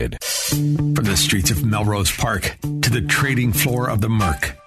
From the streets of Melrose Park to the trading floor of the Merc,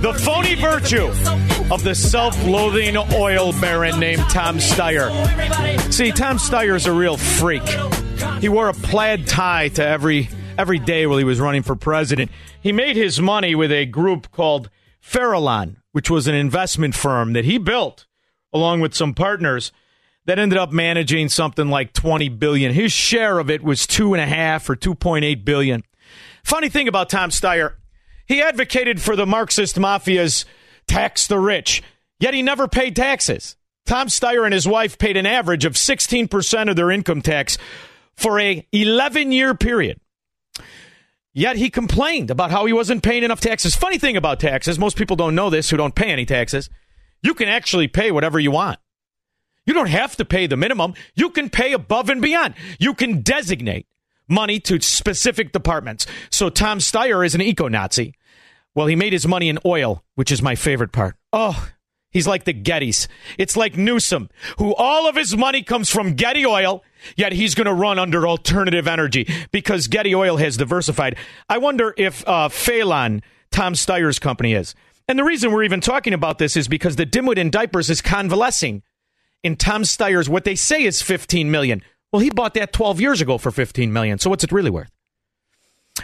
The phony virtue of the self loathing oil baron named Tom Steyer. See, Tom Steyer is a real freak. He wore a plaid tie to every every day while he was running for president. He made his money with a group called Farallon, which was an investment firm that he built along with some partners that ended up managing something like 20 billion. His share of it was two and a half or 2.8 billion. Funny thing about Tom Steyer, he advocated for the Marxist mafia's tax the rich, yet he never paid taxes. Tom Steyer and his wife paid an average of 16% of their income tax for a 11 year period. Yet he complained about how he wasn't paying enough taxes. Funny thing about taxes, most people don't know this who don't pay any taxes. You can actually pay whatever you want. You don't have to pay the minimum. You can pay above and beyond. You can designate money to specific departments. So Tom Steyer is an eco Nazi. Well, he made his money in oil, which is my favorite part. Oh, he's like the Gettys. It's like Newsom, who all of his money comes from Getty Oil, yet he's going to run under alternative energy because Getty Oil has diversified. I wonder if uh, Phelan, Tom Steyer's company, is. And the reason we're even talking about this is because the dimwit in diapers is convalescing in Tom Steyer's what they say is 15 million. Well, he bought that 12 years ago for 15 million. So what's it really worth?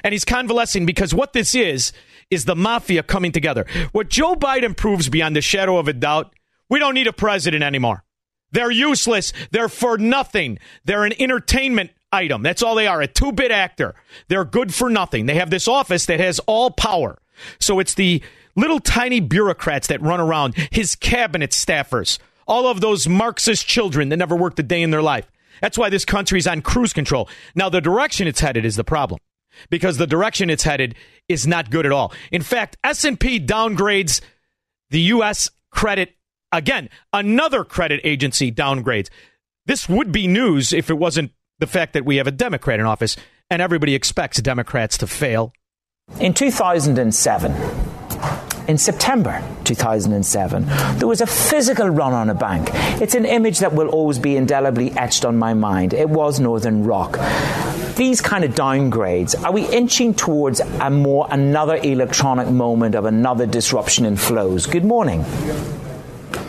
And he's convalescing because what this is is the mafia coming together. What Joe Biden proves beyond the shadow of a doubt, we don't need a president anymore. They're useless. They're for nothing. They're an entertainment item. That's all they are, a two-bit actor. They're good for nothing. They have this office that has all power. So it's the little tiny bureaucrats that run around, his cabinet staffers, all of those Marxist children that never worked a day in their life. That's why this country's on cruise control. Now, the direction it's headed is the problem because the direction it's headed is not good at all. In fact, S&P downgrades the US credit again, another credit agency downgrades. This would be news if it wasn't the fact that we have a Democrat in office and everybody expects Democrats to fail. In 2007, in September 2007, there was a physical run on a bank. It's an image that will always be indelibly etched on my mind. It was Northern Rock. These kind of downgrades, are we inching towards a more another electronic moment of another disruption in flows? Good morning.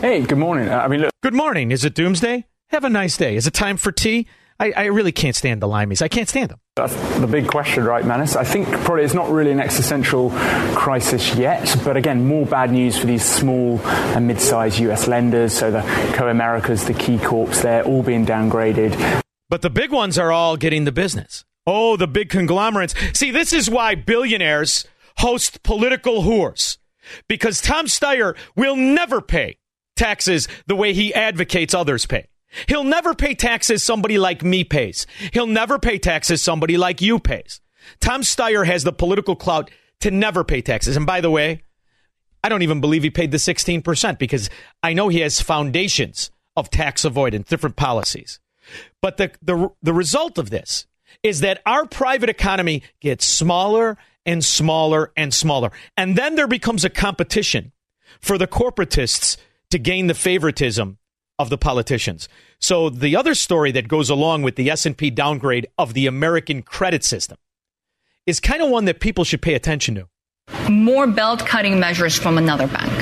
Hey, good morning. I mean, look. Good morning. Is it doomsday? Have a nice day. Is it time for tea? I, I really can't stand the limeys. I can't stand them. That's the big question, right, Manus? I think probably it's not really an existential crisis yet, but again, more bad news for these small and mid-sized US lenders. So the Comericas, the KeyCorps, they're all being downgraded. But the big ones are all getting the business. Oh, the big conglomerates. See, this is why billionaires host political whores. Because Tom Steyer will never pay taxes the way he advocates others pay. He'll never pay taxes somebody like me pays. He'll never pay taxes somebody like you pays. Tom Steyer has the political clout to never pay taxes. And by the way, I don't even believe he paid the 16% because I know he has foundations of tax avoidance, different policies. But the, the, the result of this is that our private economy gets smaller and smaller and smaller. And then there becomes a competition for the corporatists to gain the favoritism of the politicians. So the other story that goes along with the S&P downgrade of the American credit system is kind of one that people should pay attention to. More belt cutting measures from another bank.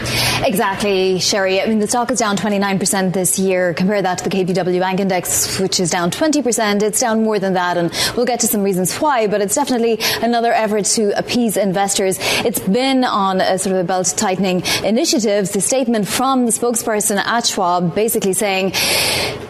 Exactly, Sherry. I mean, the stock is down 29% this year. Compare that to the KBW Bank Index, which is down 20%. It's down more than that, and we'll get to some reasons why, but it's definitely another effort to appease investors. It's been on a sort of a belt tightening initiative. The statement from the spokesperson at Schwab basically saying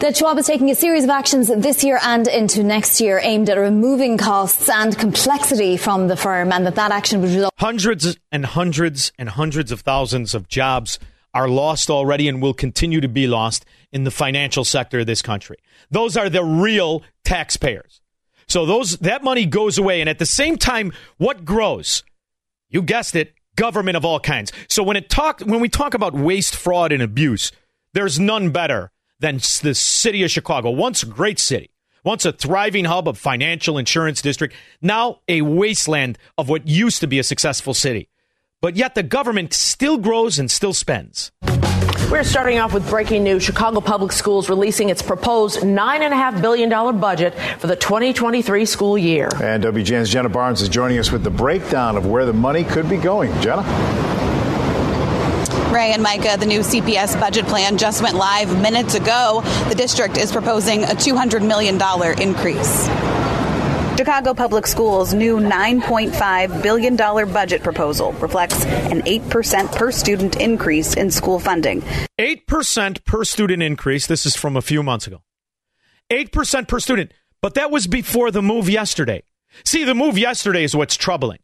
that Schwab is taking a series of actions this year and into next year aimed at removing costs and complexity from the firm, and that that action would result. Hundreds and hundreds and hundreds of thousands of jobs are lost already and will continue to be lost in the financial sector of this country. Those are the real taxpayers. So those that money goes away and at the same time what grows? You guessed it, government of all kinds. So when it talk when we talk about waste, fraud and abuse, there's none better than the city of Chicago. Once a great city, once a thriving hub of financial insurance district, now a wasteland of what used to be a successful city. But yet the government still grows and still spends. We're starting off with breaking news. Chicago Public Schools releasing its proposed $9.5 billion budget for the 2023 school year. And WGN's Jenna Barnes is joining us with the breakdown of where the money could be going. Jenna? Ray and Micah, the new CPS budget plan just went live minutes ago. The district is proposing a $200 million increase. Chicago Public Schools' new $9.5 billion budget proposal reflects an 8% per student increase in school funding. 8% per student increase. This is from a few months ago. 8% per student. But that was before the move yesterday. See, the move yesterday is what's troubling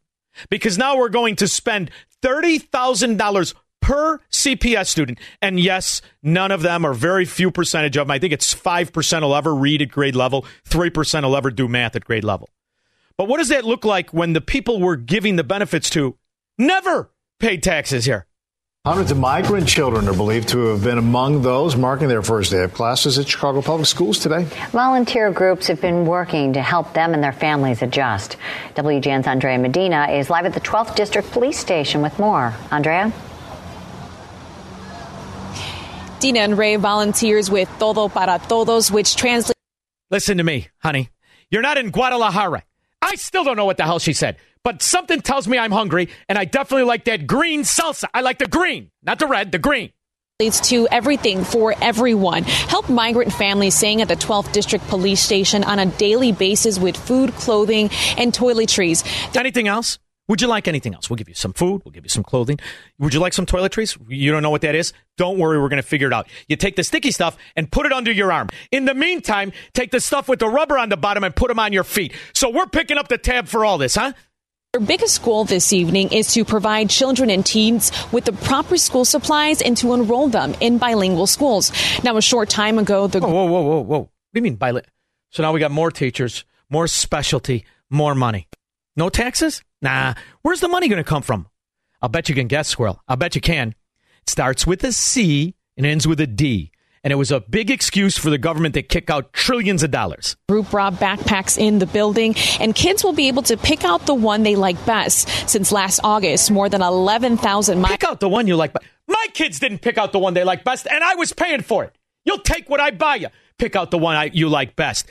because now we're going to spend $30,000 per CPS student. And yes, none of them, or very few percentage of them, I think it's 5% will ever read at grade level, 3% will ever do math at grade level. But what does that look like when the people we're giving the benefits to never paid taxes here? Hundreds of migrant children are believed to have been among those marking their first day of classes at Chicago Public Schools today. Volunteer groups have been working to help them and their families adjust. WGN's Andrea Medina is live at the 12th District Police Station with more. Andrea? Dina and Ray volunteers with Todo para Todos, which translates. Listen to me, honey. You're not in Guadalajara. I still don't know what the hell she said, but something tells me I'm hungry, and I definitely like that green salsa. I like the green, not the red, the green leads to everything for everyone. Help migrant families staying at the 12th District Police Station on a daily basis with food, clothing, and toiletries. Anything else? Would you like anything else? We'll give you some food. We'll give you some clothing. Would you like some toiletries? You don't know what that is? Don't worry. We're going to figure it out. You take the sticky stuff and put it under your arm. In the meantime, take the stuff with the rubber on the bottom and put them on your feet. So we're picking up the tab for all this, huh? Our biggest goal this evening is to provide children and teens with the proper school supplies and to enroll them in bilingual schools. Now, a short time ago, the. Whoa, whoa, whoa, whoa, whoa. What do you mean bilingual? So now we got more teachers, more specialty, more money. No taxes? Nah. Where's the money going to come from? I'll bet you can guess, Squirrel. I'll bet you can. It starts with a C and ends with a D. And it was a big excuse for the government to kick out trillions of dollars. Group Rob backpacks in the building, and kids will be able to pick out the one they like best. Since last August, more than 11,000 mi- Pick out the one you like best. My kids didn't pick out the one they like best, and I was paying for it. You'll take what I buy you. Pick out the one I, you like best.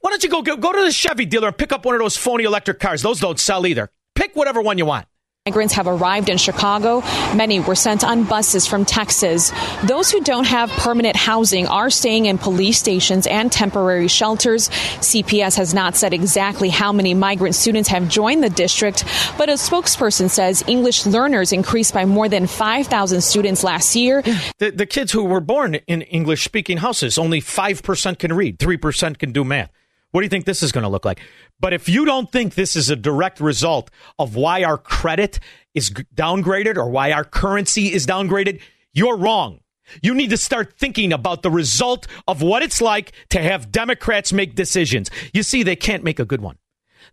Why don't you go, go go to the Chevy dealer and pick up one of those phony electric cars? Those don't sell either. Pick whatever one you want. Migrants have arrived in Chicago. Many were sent on buses from Texas. Those who don't have permanent housing are staying in police stations and temporary shelters. CPS has not said exactly how many migrant students have joined the district, but a spokesperson says English learners increased by more than 5,000 students last year. The, the kids who were born in English speaking houses, only 5% can read, 3% can do math. What do you think this is going to look like? But if you don't think this is a direct result of why our credit is downgraded or why our currency is downgraded, you're wrong. You need to start thinking about the result of what it's like to have Democrats make decisions. You see, they can't make a good one.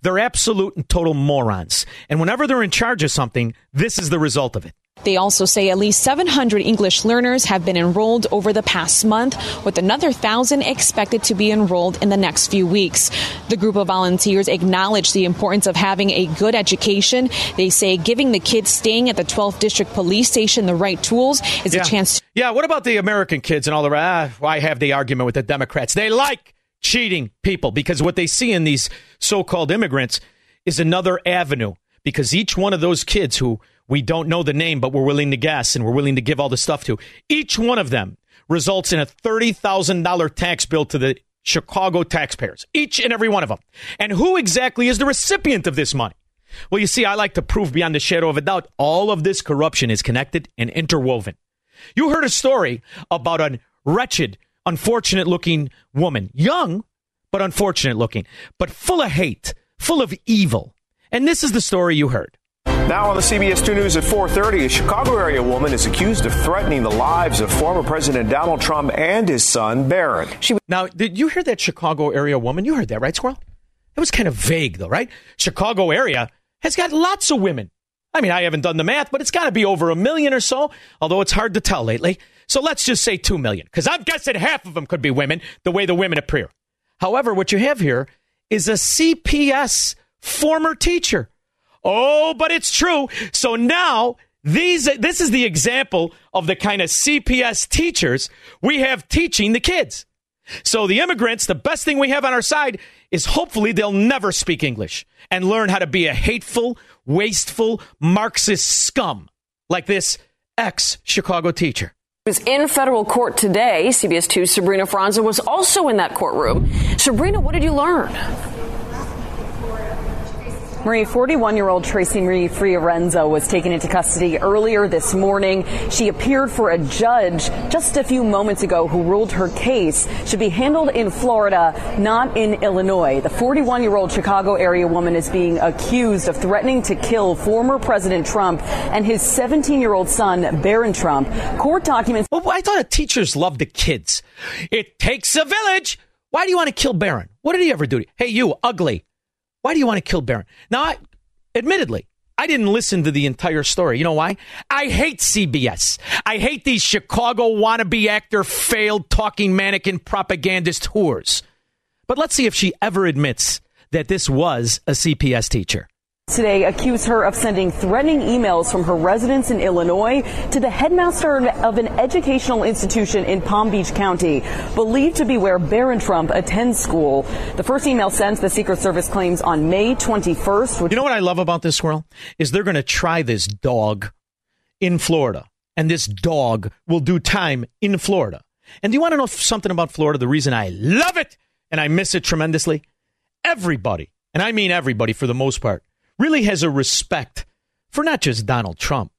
They're absolute and total morons. And whenever they're in charge of something, this is the result of it. They also say at least 700 English learners have been enrolled over the past month, with another thousand expected to be enrolled in the next few weeks. The group of volunteers acknowledge the importance of having a good education. They say giving the kids staying at the 12th District Police Station the right tools is yeah. a chance. To- yeah, what about the American kids and all the ah, why have the argument with the Democrats? They like cheating people because what they see in these so-called immigrants is another avenue because each one of those kids who we don't know the name, but we're willing to guess and we're willing to give all the stuff to. Each one of them results in a $30,000 tax bill to the Chicago taxpayers, each and every one of them. And who exactly is the recipient of this money? Well, you see, I like to prove beyond a shadow of a doubt all of this corruption is connected and interwoven. You heard a story about a wretched, unfortunate looking woman, young, but unfortunate looking, but full of hate, full of evil. And this is the story you heard. Now on the CBS 2 News at 4:30, a Chicago area woman is accused of threatening the lives of former President Donald Trump and his son Barron. She now, did you hear that Chicago area woman? You heard that, right, Squirrel? It was kind of vague, though, right? Chicago area has got lots of women. I mean, I haven't done the math, but it's got to be over a million or so, although it's hard to tell lately. So let's just say two million, because I'm guessing half of them could be women, the way the women appear. However, what you have here is a CPS former teacher. Oh, but it's true. So now these this is the example of the kind of CPS teachers we have teaching the kids. So the immigrants, the best thing we have on our side is hopefully they'll never speak English and learn how to be a hateful, wasteful, Marxist scum like this ex Chicago teacher was in federal court today. CBS 2's Sabrina Franza was also in that courtroom. Sabrina, what did you learn? Marie, 41 year old Tracy Marie Fiorenza was taken into custody earlier this morning. She appeared for a judge just a few moments ago who ruled her case should be handled in Florida, not in Illinois. The 41 year old Chicago area woman is being accused of threatening to kill former President Trump and his 17 year old son, Barron Trump. Court documents. Well, I thought teachers love the kids. It takes a village. Why do you want to kill Barron? What did he ever do? Hey, you, ugly. Why do you want to kill Barron? Now, I, admittedly, I didn't listen to the entire story. You know why? I hate CBS. I hate these Chicago wannabe actor, failed talking mannequin propagandist whores. But let's see if she ever admits that this was a CPS teacher today accuse her of sending threatening emails from her residence in Illinois to the headmaster of an educational institution in Palm Beach County, believed to be where Barron Trump attends school. The first email sent, the Secret Service claims, on May 21st. you know what I love about this squirrel? Is they're going to try this dog in Florida, and this dog will do time in Florida. And do you want to know something about Florida? The reason I love it and I miss it tremendously? Everybody, and I mean everybody for the most part, really has a respect for not just Donald Trump,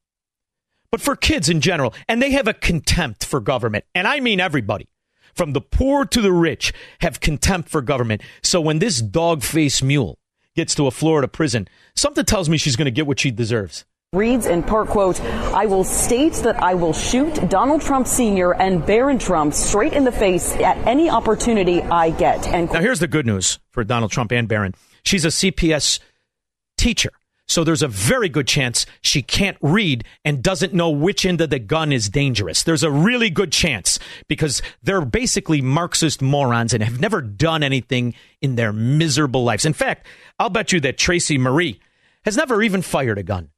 but for kids in general. And they have a contempt for government. And I mean everybody, from the poor to the rich, have contempt for government. So when this dog faced mule gets to a Florida prison, something tells me she's going to get what she deserves. Reads in part quote, I will state that I will shoot Donald Trump Sr. and Barron Trump straight in the face at any opportunity I get. And now here's the good news for Donald Trump and Barron. She's a CPS teacher. So there's a very good chance she can't read and doesn't know which end of the gun is dangerous. There's a really good chance because they're basically Marxist morons and have never done anything in their miserable lives. In fact, I'll bet you that Tracy Marie has never even fired a gun.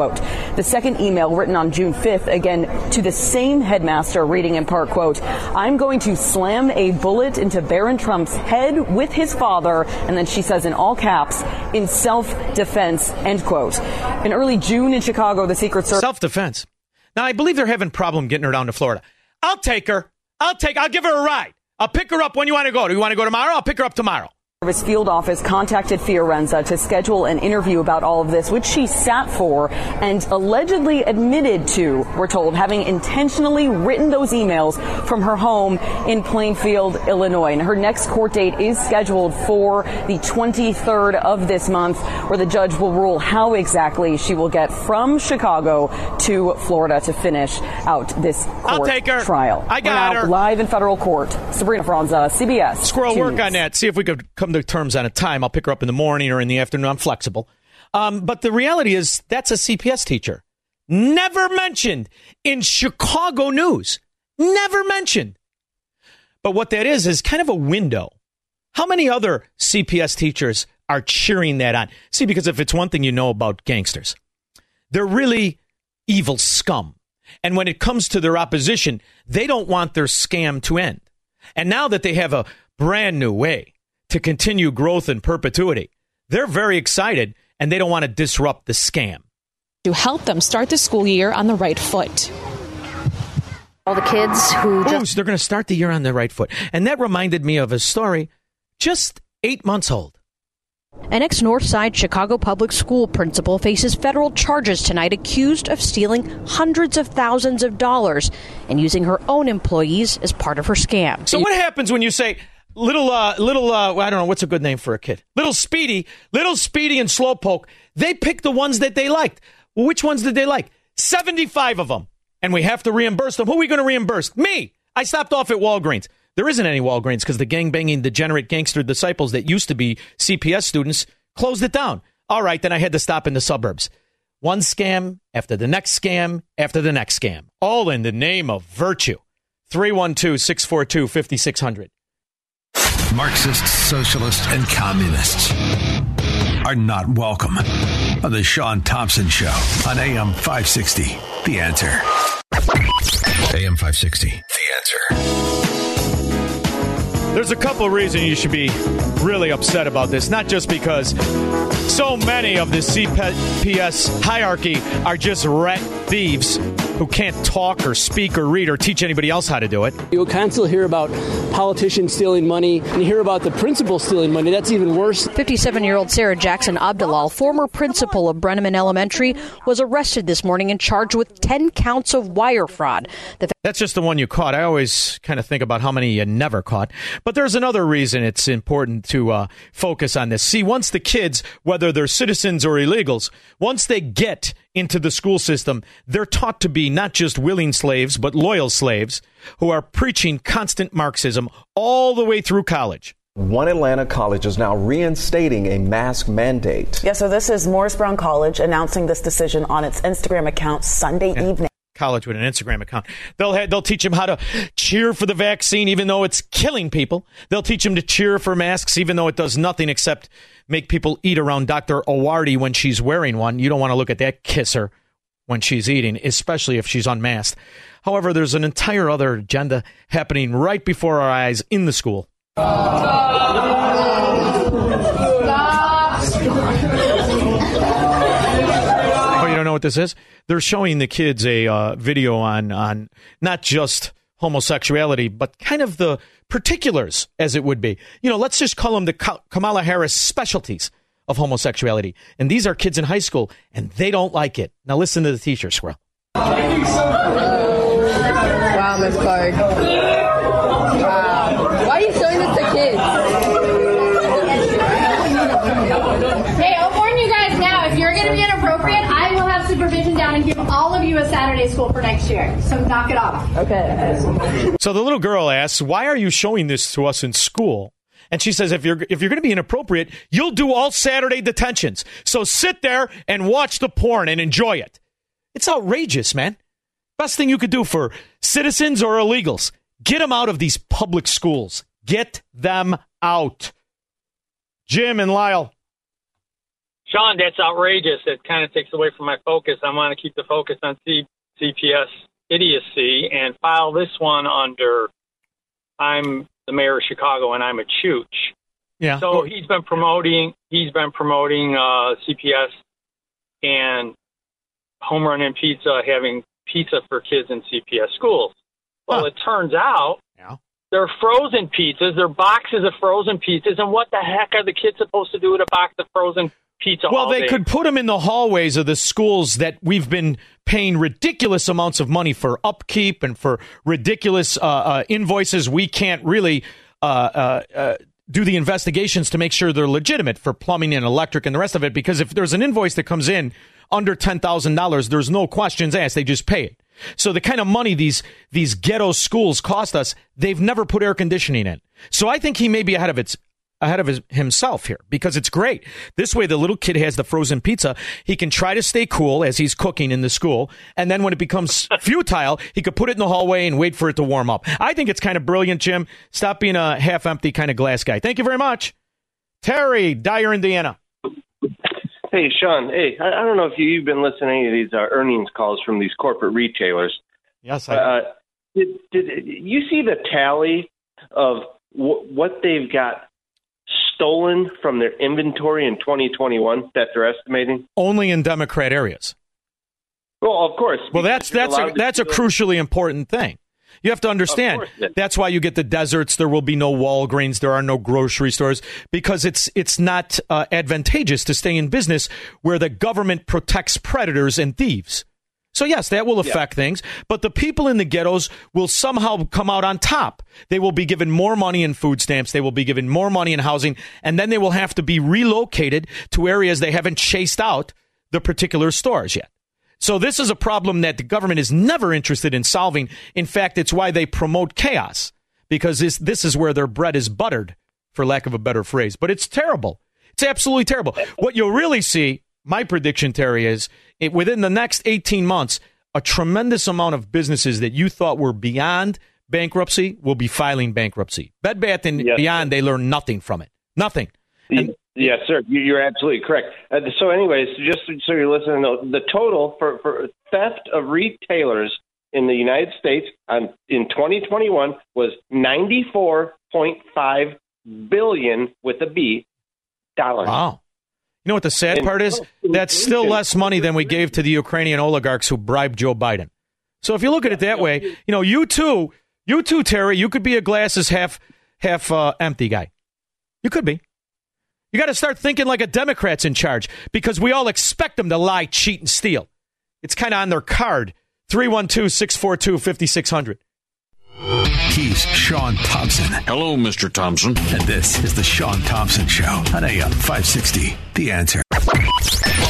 Quote. The second email written on June 5th, again to the same headmaster, reading in part, quote, I'm going to slam a bullet into Barron Trump's head with his father, and then she says in all caps, in self-defense, end quote. In early June in Chicago, the Secret Service... Self-defense. Now, I believe they're having problem getting her down to Florida. I'll take her. I'll take, I'll give her a ride. I'll pick her up when you want to go. Do you want to go tomorrow? I'll pick her up tomorrow. Service field office contacted Fiorenza to schedule an interview about all of this, which she sat for and allegedly admitted to, we're told, having intentionally written those emails from her home in Plainfield, Illinois. And her next court date is scheduled for the 23rd of this month, where the judge will rule how exactly she will get from Chicago to Florida to finish out this court trial. I got We're her. Live in federal court. Sabrina Franza, CBS. Squirrel, work News. on that. See if we could come to terms on a time. I'll pick her up in the morning or in the afternoon. I'm flexible. Um, but the reality is, that's a CPS teacher. Never mentioned in Chicago news. Never mentioned. But what that is, is kind of a window. How many other CPS teachers are cheering that on? See, because if it's one thing you know about gangsters, they're really evil scum. And when it comes to their opposition, they don't want their scam to end. And now that they have a brand new way to continue growth in perpetuity, they're very excited and they don't want to disrupt the scam. to help them start the school year on the right foot. All the kids who Oh, so they're going to start the year on the right foot. And that reminded me of a story just eight months old. An ex Northside Chicago public school principal faces federal charges tonight accused of stealing hundreds of thousands of dollars and using her own employees as part of her scam. So what happens when you say little, uh, little, uh, I don't know, what's a good name for a kid? Little Speedy, little Speedy and Slowpoke, they picked the ones that they liked. Well, which ones did they like? 75 of them. And we have to reimburse them. Who are we going to reimburse? Me. I stopped off at Walgreens. There isn't any Walgreens because the gang-banging, degenerate gangster disciples that used to be CPS students closed it down. All right, then I had to stop in the suburbs. One scam after the next scam after the next scam, all in the name of virtue. 312 642 5600. Marxists, socialists, and communists are not welcome on the Shaun Thompson Show on AM 560. The answer. AM 560. The answer. There's a couple of reasons you should be really upset about this. Not just because so many of the CPS hierarchy are just rat thieves who can't talk or speak or read or teach anybody else how to do it. You'll constantly hear about politicians stealing money and you hear about the principal stealing money. That's even worse. 57 year old Sarah Jackson Abdalal, former principal of Brennemann Elementary, was arrested this morning and charged with 10 counts of wire fraud. The That's just the one you caught. I always kind of think about how many you never caught. But there's another reason it's important to uh, focus on this. See, once the kids, whether they're citizens or illegals, once they get into the school system, they're taught to be not just willing slaves, but loyal slaves who are preaching constant Marxism all the way through college. One Atlanta college is now reinstating a mask mandate. Yeah, so this is Morris Brown College announcing this decision on its Instagram account Sunday evening. College with an Instagram account. They'll ha- they'll teach them how to cheer for the vaccine, even though it's killing people. They'll teach them to cheer for masks, even though it does nothing except make people eat around Dr. Arwady when she's wearing one. You don't want to look at that kisser when she's eating, especially if she's unmasked. However, there's an entire other agenda happening right before our eyes in the school. Oh, you don't know what this is? They're showing the kids a uh, video on on not just homosexuality, but kind of the particulars, as it would be. You know, let's just call them the Kamala Harris specialties of homosexuality. And these are kids in high school, and they don't like it. Now, listen to the teacher, Squirrel. Wow, Miss Clark. Wow. Why are you showing this to kids? Hey, I'll warn you guys now. If you're going to be inappropriate, I will have supervision down and give all of you a Saturday school for next year. So knock it off. Okay. So the little girl asks, "Why are you showing this to us in school?" And she says, "If you're if you're going to be inappropriate, you'll do all Saturday detentions. So sit there and watch the porn and enjoy it." It's outrageous, man. Best thing you could do for citizens or illegals: get them out of these public schools. Get them out. Jim and Lyle. Shaun, that's outrageous. It kind of takes away from my focus. I want to keep the focus on C- CPS idiocy and file this one under I'm the mayor of Chicago and I'm a chooch. Yeah. So he's been promoting he's been promoting uh, CPS and Home Run Inn pizza having pizza for kids in CPS schools. Well, it turns out yeah. they're frozen pizzas. They're boxes of frozen pizzas. And what the heck are the kids supposed to do with a box of frozen pizza? Well, they day? could put them in the hallways of the schools that we've been paying ridiculous amounts of money for upkeep and for ridiculous uh, uh, invoices. We can't really uh, uh, uh, do the investigations to make sure they're legitimate for plumbing and electric and the rest of it. Because if there's an invoice that comes in under ten thousand dollars, there's no questions asked; they just pay it. So the kind of money these these ghetto schools cost us, they've never put air conditioning in. So I think he may be ahead of its ahead of his, himself here because it's great. This way, the little kid has the frozen pizza. He can try to stay cool as he's cooking in the school, and then when it becomes futile, he could put it in the hallway and wait for it to warm up. I think it's kind of brilliant, Jim. Stop being a half empty kind of glass guy. Thank you very much, Terry Dyer, Indiana. Hey, Shaun. Hey, I, I don't know if you, you've been listening to any of these uh, earnings calls from these corporate retailers. Yes, I. Uh, did, did you see the tally of w- what they've got stolen from their inventory in 2021 that they're estimating? Only in Democrat areas. Well, of course. Well, that's that's a, that's a crucially important thing. You have to understand. That's why you get the deserts. There will be no Walgreens. There are no grocery stores because it's it's not uh, advantageous to stay in business where the government protects predators and thieves. So yes, that will affect yeah. things, but the people in the ghettos will somehow come out on top. They will be given more money in food stamps, they will be given more money in housing, and then they will have to be relocated to areas they haven't chased out the particular stores yet. So this is a problem that the government is never interested in solving. In fact, it's why they promote chaos because this this is where their bread is buttered, for lack of a better phrase. But it's terrible. It's absolutely terrible. What you'll really see, my prediction, Terry, is it, within the next 18 months, a tremendous amount of businesses that you thought were beyond bankruptcy will be filing bankruptcy. Bed Bath and yes. Beyond, they learn nothing from it. Nothing. And, Yes, sir. You're absolutely correct. Uh, so, anyways, just so you're listening, the total for, for theft of retailers in the United States um, in 2021 was 94.5 billion with a B dollars. Wow. You know what the sad part is? That's still less money than we gave to the Ukrainian oligarchs who bribed Joe Biden. So if you look at it that way, you know, you too, you too, Terry, you could be a glasses half half uh, empty guy. You could be. You got to start thinking like a Democrat's in charge because we all expect them to lie, cheat, and steal. It's kind of on their card. 312 642 5600. He's Shaun Thompson. Hello, Mr. Thompson. And this is The Shaun Thompson Show on AM 560. The answer.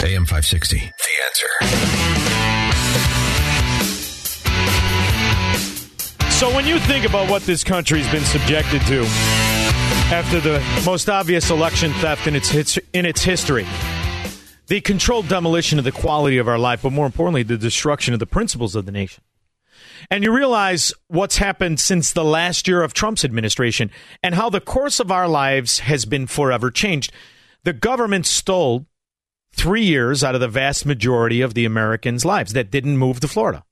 AM 560. The answer. So, when you think about what this country's been subjected to, after the most obvious election theft in its in its history. The controlled demolition of the quality of our life, but more importantly, the destruction of the principles of the nation. And you realize what's happened since the last year of Trump's administration and how the course of our lives has been forever changed. The government stole three years out of the vast majority of the Americans' lives that didn't move to Florida.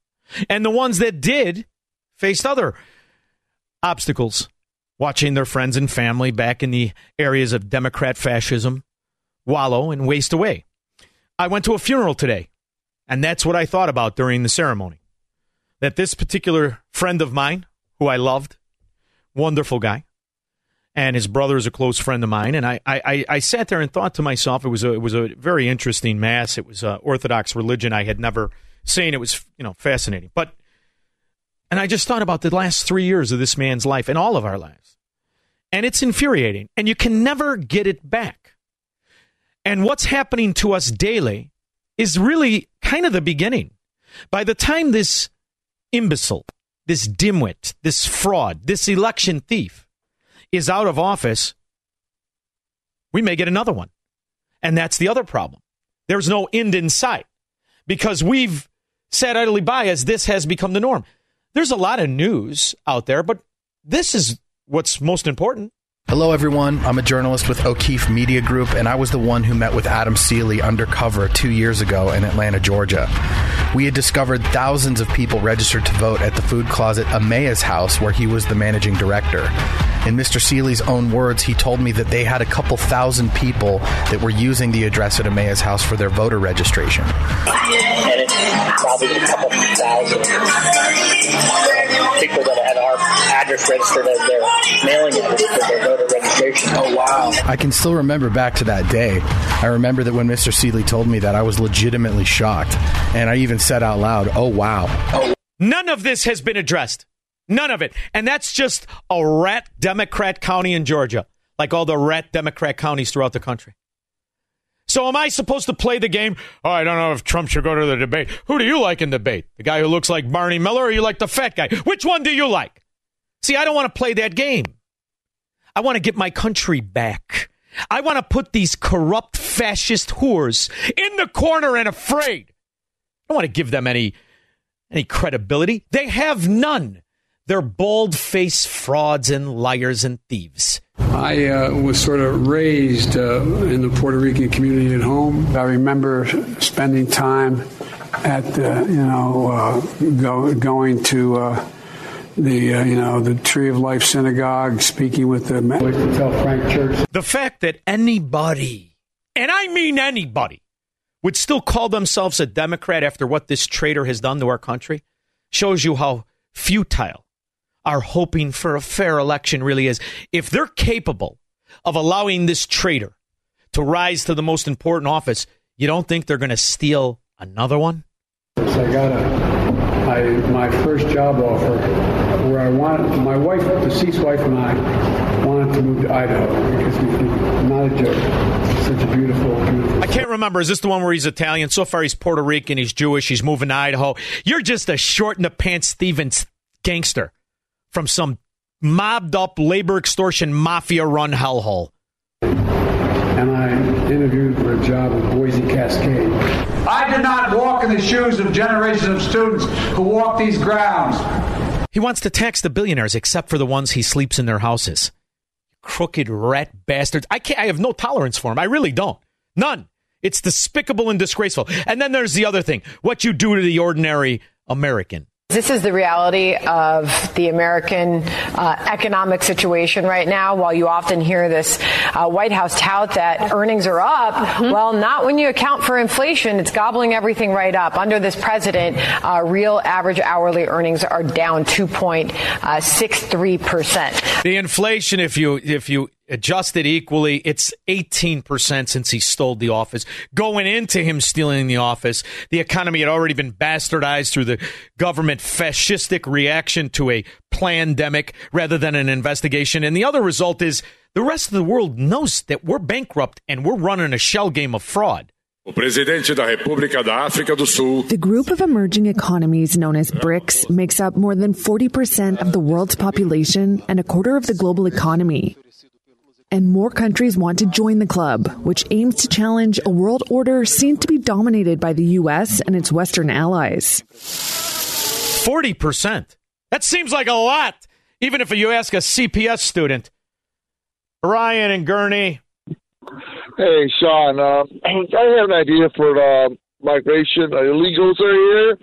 And the ones that did faced other obstacles watching their friends and family back in the areas of Democrat fascism wallow and waste away. I went to a funeral today, and that's what I thought about during the ceremony. That this particular friend of mine, who I loved, wonderful guy, and his brother is a close friend of mine. And I, I, I sat there and thought to myself, it was a, it was a very interesting mass. It was Orthodox religion I had never seen. It was, you know, fascinating. But, and I just thought about the last three years of this man's life and all of our lives and it's infuriating, and you can never get it back. And what's happening to us daily is really kind of the beginning. By the time this imbecile, this dimwit, this fraud, this election thief is out of office, we may get another one. And that's the other problem. There's no end in sight because we've sat idly by as this has become the norm. There's a lot of news out there, but this is what's most important. Hello, everyone. I'm a journalist with O'Keefe Media Group, and I was the one who met with Adam Seeley undercover two years ago in Atlanta, Georgia. We had discovered thousands of people registered to vote at the food closet Emmaus House, where he was the managing director. In Mr. Seeley's own words, he told me that they had a couple thousand people that were using the address at Emmaus House for their voter registration. And it's probably a couple thousand people that had our address registered as their mailing address for their voter registration. Oh, wow. I can still remember back to that day. I remember that when Mr. Seeley told me that, I was legitimately shocked. And I even said out loud, oh, wow. Oh. None of this has been addressed. None of it. And that's just a rat Democrat county in Georgia, like all the rat Democrat counties throughout the country. So am I supposed to play the game? Oh, I don't know if Trump should go to the debate. Who do you like in debate? The guy who looks like Barney Miller or you like the fat guy? Which one do you like? See, I don't want to play that game. I want to get my country back. I want to put these corrupt fascist whores in the corner and afraid. I don't want to give them any any credibility. They have none. They're bald faced frauds and liars and thieves. I uh, was sort of raised uh, in the Puerto Rican community at home. I remember spending time at the, you know, uh, go, going to uh, the uh, you know the Tree of Life Synagogue, speaking with the Frank Church. The fact that anybody, and I mean anybody, would still call themselves a Democrat after what this traitor has done to our country shows you how futile our hoping for a fair election really is. If they're capable of allowing this traitor to rise to the most important office, you don't think they're going to steal another one? I got a, I, my first job offer where I wanted, my wife, deceased wife and I wanted to move to Idaho because we not a joke, such a beautiful, beautiful. I can't remember. Is this the one where he's Italian? So far, he's Puerto Rican, he's Jewish, he's moving to Idaho. You're just a short in the pants Stevens gangster from some mobbed up labor extortion mafia run hellhole. And I interviewed for a job at Boise Cascade. I did not walk in the shoes of generations of students who walk these grounds. He wants to tax the billionaires except for the ones he sleeps in their houses. Crooked rat bastards. I can't I have no tolerance for him. I really don't. None. It's despicable and disgraceful. And then there's the other thing. What you do to the ordinary American. This is the reality of the American uh, economic situation right now. While you often hear this uh, White House tout that earnings are up, mm-hmm. well, not when you account for inflation. It's gobbling everything right up. Under this president, uh, real average hourly earnings are down 2.63 percent. The inflation, if you if you adjusted equally. It's 18% since he stole the office. Going into him stealing the office, the economy had already been bastardized through the government fascistic reaction to a pandemic rather than an investigation. And the other result is the rest of the world knows that we're bankrupt and we're running a shell game of fraud. The group of emerging economies known as BRICS makes up more than 40% of the world's population and a quarter of the global economy and more countries want to join the club, which aims to challenge a world order seen to be dominated by the U.S. and its Western allies. 40%. That seems like a lot, even if you ask a CPS student. Ryan and Gurnee. Hey, Shaun. Uh, I have an idea for uh, migration. Uh, illegals are here,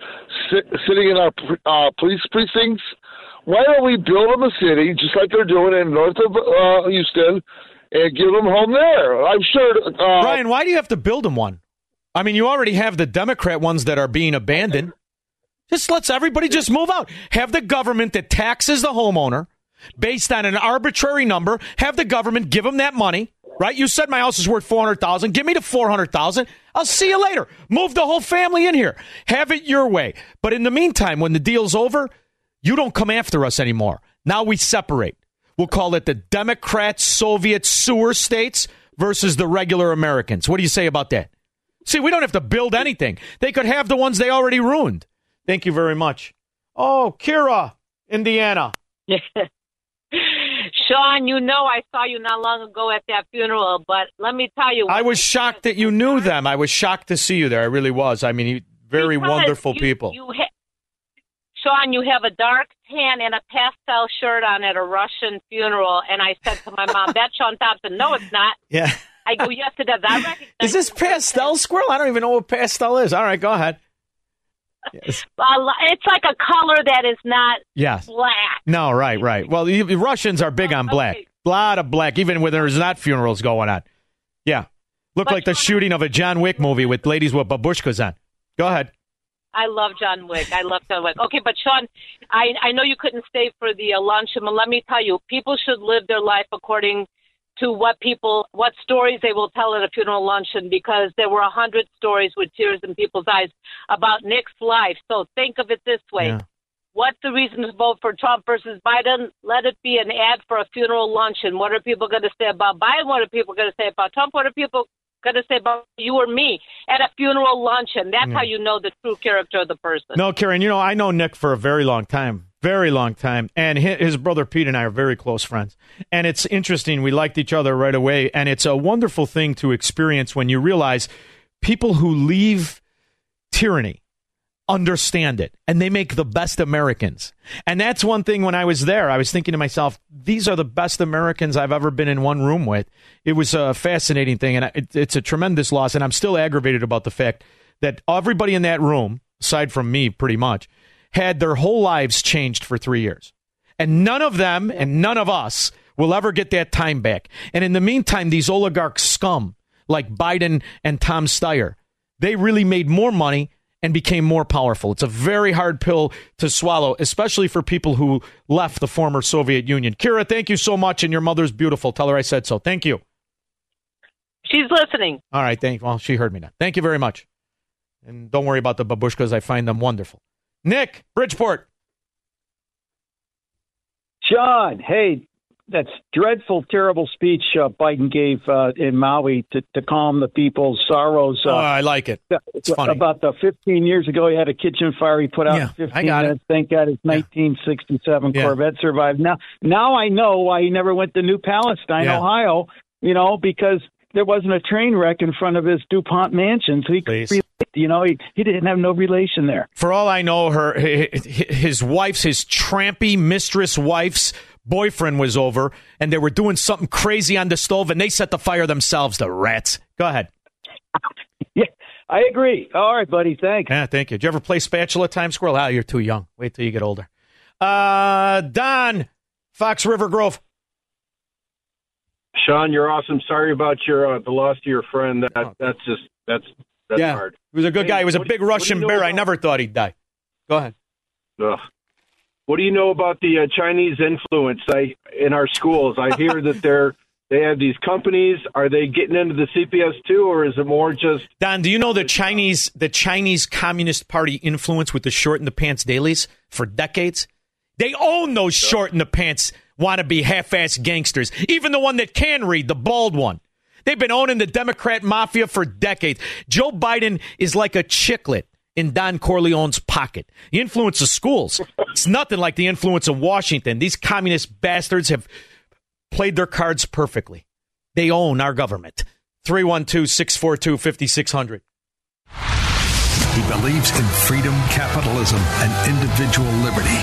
sit, sitting in our uh, police precincts why don't we build them a city just like they're doing in north of uh, Houston and give them home there? I'm sure. Uh, Brian, why do you have to build them one? I mean, you already have the Democrat ones that are being abandoned. Just let's everybody just move out. Have the government that taxes the homeowner based on an arbitrary number. Have the government give them that money. Right? You said my house is worth four hundred thousand. Give me the four hundred thousand. I'll see you later. Move the whole family in here. Have it your way. But in the meantime, when the deal's over, you don't come after us anymore. Now we separate. We'll call it the Democrat Soviet sewer states versus the regular Americans. What do you say about that? See, we don't have to build anything. They could have the ones they already ruined. Thank you very much. Oh, Kira, Indiana. Shaun, you know I saw you not long ago at that funeral, but let me tell you. I was shocked that you knew them. I was shocked to see you there. I really was. I mean, very wonderful you, people. You ha- Shaun, you have a dark tan and a pastel shirt on at a Russian funeral. And I said to my mom, that's Shaun Thompson. No, it's not. Yeah. I go, yes, it is. I recognize Is this pastel squirrel? I don't even know what pastel is. All right, go ahead. Yes. It's like a color that is not yes. black. No, right, right. Well, Russians are big oh, on black. Okay. A lot of black, even when there's not funerals going on. Yeah. Look but like the shooting of a John Wick movie with ladies with babushkas on. Go ahead. I love John Wick. I love John Wick. Okay, but Shaun, I I know you couldn't stay for the uh, luncheon, but let me tell you, people should live their life according to what people, what stories they will tell at a funeral luncheon, because there were a hundred stories with tears in people's eyes about Nick's life. So think of it this way. Yeah. What's the reason to vote for Trump versus Biden? Let it be an ad for a funeral luncheon. What are people going to say about Biden? What are people going to say about Trump? What are people to say about you or me at a funeral luncheon. That's how you know the true character of the person. No, Karen, you know, I know Nick for a very long time, very long time. And his brother Pete and I are very close friends. And it's interesting. We liked each other right away. And it's a wonderful thing to experience when you realize people who leave tyranny understand it and they make the best Americans. And that's one thing when I was there, I was thinking to myself, these are the best Americans I've ever been in one room with. It was a fascinating thing and it, it's a tremendous loss. And I'm still aggravated about the fact that everybody in that room, aside from me pretty much, had their whole lives changed for three years. And none of them and none of us will ever get that time back. And in the meantime, these oligarch scum like Biden and Tom Steyer, they really made more money and became more powerful. It's a very hard pill to swallow, especially for people who left the former Soviet Union. Kira, thank you so much, and your mother's beautiful. Tell her I said so. Thank you. She's listening. All right, thank. Well, she heard me now. Thank you very much, and don't worry about the babushkas. I find them wonderful. Nick, Bridgeport. John, hey, that's dreadful, terrible speech uh, Biden gave uh, in Maui to, to calm the people's sorrows. Uh, oh, I like it. It's funny. About the 15 years ago, he had a kitchen fire he put out Yeah, 15 I got it. minutes. Thank God his 1967 Yeah. Corvette survived. Now, now I know why he never went to New Palestine. Ohio. You know, because there wasn't a train wreck in front of his DuPont mansion, so he could Please. relate. You know, he, he didn't have no relation there. For all I know, her hi- hi- his wife's his trampy mistress wife's boyfriend was over, and they were doing something crazy on the stove, and they set the fire themselves. The rats. Go ahead. Yeah, I agree. All right, buddy. Thanks. Yeah, thank you. Did you ever play spatula Time Squirrel? Square? Ah, you're too young. Wait till you get older. Uh, Don, Fox River Grove. Shaun, you're awesome. Sorry about your uh, the loss of your friend. That that's just that's that's yeah, hard. he was a good Hey, guy. He was a big what do you Russian know bear. I never thought he'd die. Go ahead. Ugh. What do you know about the uh, Chinese influence I, in our schools? I hear that they're they have these companies. Are they getting into the CPS too, or is it more just Don, do you know the Chinese the Chinese Communist Party influence with the short in the pants Daleys for decades? They own those short in the pants wannabe half ass gangsters. Even the one that can read, the bald one. They've been owning the Democrat mafia for decades. Joe Biden is like a chiclet in Don Corleone's pocket. The influence of schools. It's nothing like the influence of Washington. These communist bastards have played their cards perfectly. They own our government. 312 642 5600. He believes in freedom, capitalism, and individual liberty.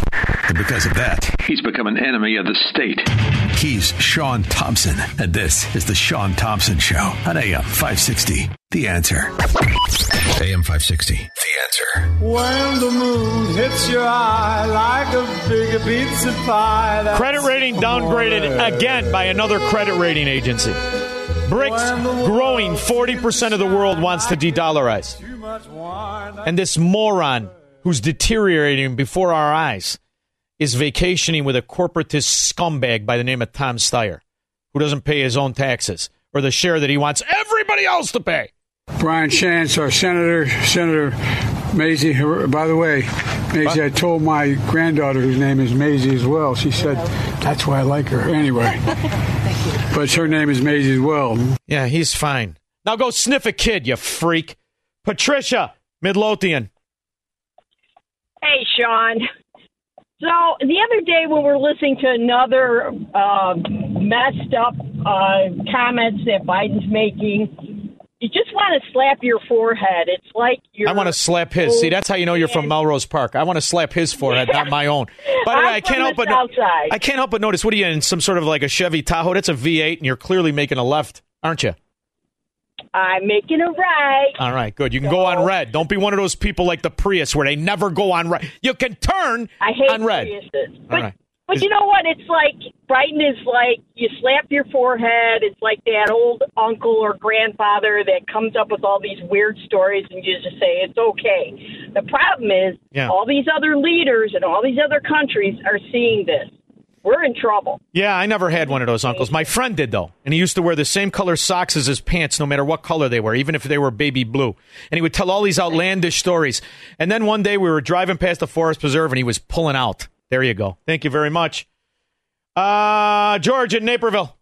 And because of that, he's become an enemy of the state. He's Shaun Thompson, and this is The Shaun Thompson Show on AM 560. The answer. AM 560. The answer. When the moon hits your eye like a big pizza pie. that's Credit rating downgraded again by another credit rating agency. BRICS growing 40% of the world wants to de dollarize. And this moron who's deteriorating before our eyes is vacationing with a corporatist scumbag by the name of Tom Steyer, who doesn't pay his own taxes or the share that he wants everybody else to pay. Brian Chance, our senator, Senator Mazie. By the way, Maisie, I told my granddaughter, whose name is Maisie as well. She said that's why I like her. Anyway, but her name is Maisie as well. Yeah, he's fine. Now go sniff a kid, you freak. Patricia, Midlothian. Hey, Shaun. So the other day when we were listening to another uh, messed up uh, comments that Biden's making, you just want to slap your forehead. It's like you're. I want to slap his. See, that's how you know you're from Melrose Park. I want to slap his forehead, not my own. By the way, I'm can't help but Side. I can't help but notice. What are you in some sort of like a Chevy Tahoe? That's a V8, and you're clearly making a left, aren't you? I'm making a right. All right, good. You can go on red. Don't be one of those people like the Prius where they never go on red. You can turn I hate on red. Priuses. All But, right. But you know what? It's like Biden is like you slap your forehead. It's like that old uncle or grandfather that comes up with all these weird stories, and you just say it's okay. The problem is Yeah. all these other leaders and all these other countries are seeing this. We're in trouble. Yeah, I never had one of those uncles. My friend did though, and he used to wear the same color socks as his pants, no matter what color they were, even if they were baby blue. And he would tell all these outlandish stories. And then one day we were driving past the forest preserve, and he was pulling out. There you go. Thank you very much, uh, George in Naperville.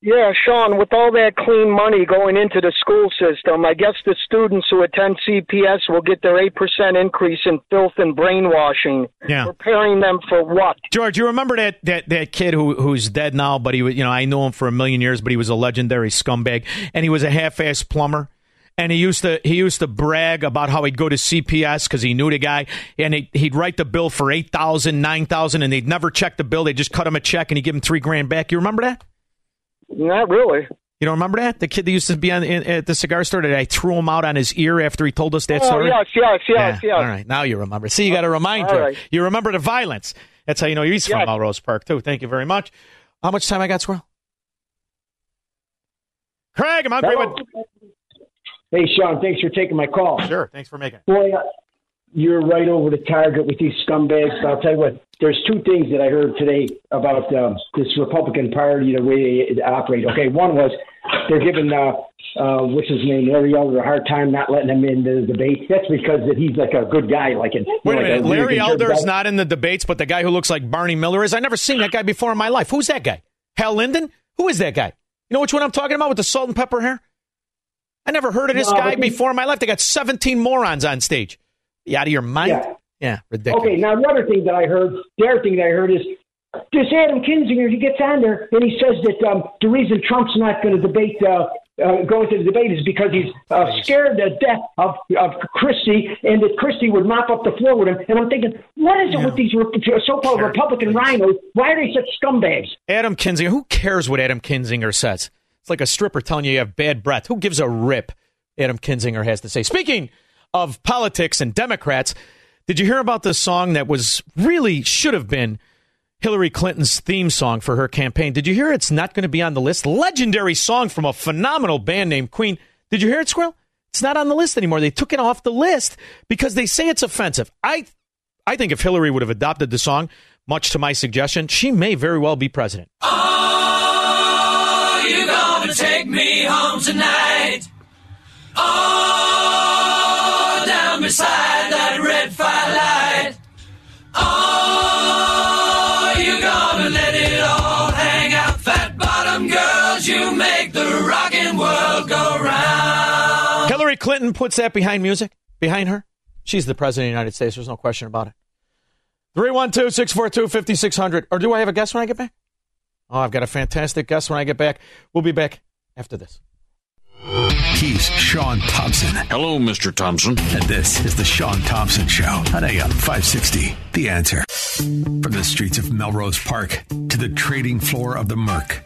Yeah, Shaun, with all that clean money going into the school system, I guess the students who attend CPS will get their 8% increase in filth and brainwashing. Yeah. Preparing them for what? George, you remember that that that kid who who's dead now, but he was you know I knew him for a million years, but he was a legendary scumbag, and he was a half-ass plumber. And he used to he used to brag about how he'd go to CPS because he knew the guy, and he'd, he'd write the bill for eight thousand, nine thousand, and they'd never check the bill. They would just cut him a check, and he'd give him three grand back. You remember that? Not really. You don't remember that? The kid that used to be on in, at the cigar store that I threw him out on his ear after he told us that Oh, story. yes, yes, yes, yes. All right, now you remember. See, you got to oh, remind you. right. You remember the violence. That's how you know he's from Yes. Melrose Park too. Thank you very much. How much time I got, Squirrel? Craig, I'm on with. Hey, Shaun, thanks for taking my call. Sure, thanks for making it. Boy, uh, you're right over the target with these scumbags. But I'll tell you what, there's two things that I heard today about um, this Republican Party, the way they operate. Okay, one was they're giving, uh, uh, what's his name, Larry Elder, a hard time not letting him in the debate. That's because that he's like a good guy. Like an, Wait a like minute, really Larry conservative Elder is guy. not in the debates, but the guy who looks like Barney Miller is. I never seen that guy before in my life. Who's that guy? Hal Linden? Who is that guy? You know which one I'm talking about with the salt and pepper hair? I never heard of this No, guy he- before in my life. They got 17 morons on stage. You out of your mind? Yeah. Yeah, ridiculous. Okay, now the other thing that I heard, the other thing that I heard is this Adam Kinzinger. He gets on there and he says that um, the reason Trump's not going to debate, uh, uh, go into the debate, is because he's uh, scared to death of of Christie, and that Christie would mop up the floor with him. And I'm thinking, what is it with these so-called Republican rhinos? Why are they such scumbags? Adam Kinzinger. Who cares what Adam Kinzinger says? It's like a stripper telling you you have bad breath. Who gives a rip? Adam Kinzinger has to say. Speaking of politics and Democrats, did you hear about this song that was really should have been Hillary Clinton's theme song for her campaign? Did you hear it's not going to be on the list? Legendary song from a phenomenal band named Queen. Did you hear it, Squirrel? It's not on the list anymore. They took it off the list because they say it's offensive. I I think if Hillary would have adopted the song, much to my suggestion, she may very well be president. Ah! Take me home tonight? Oh, down beside that red firelight. Oh, you gonna let it all hang out, fat bottom girls. You make the rockin' world go round. Hillary Clinton puts that behind music, behind her. She's the president of the United States. There's no question about it. 312 642 5600. Or do I have a guest when I get back? Oh, I've got a fantastic guest when I get back. We'll be back after this. He's Shaun Thompson. Hello, Mr. Thompson. And this is the Shaun Thompson Show on AM 560. The answer. From the streets of Melrose Park to the trading floor of the Merc,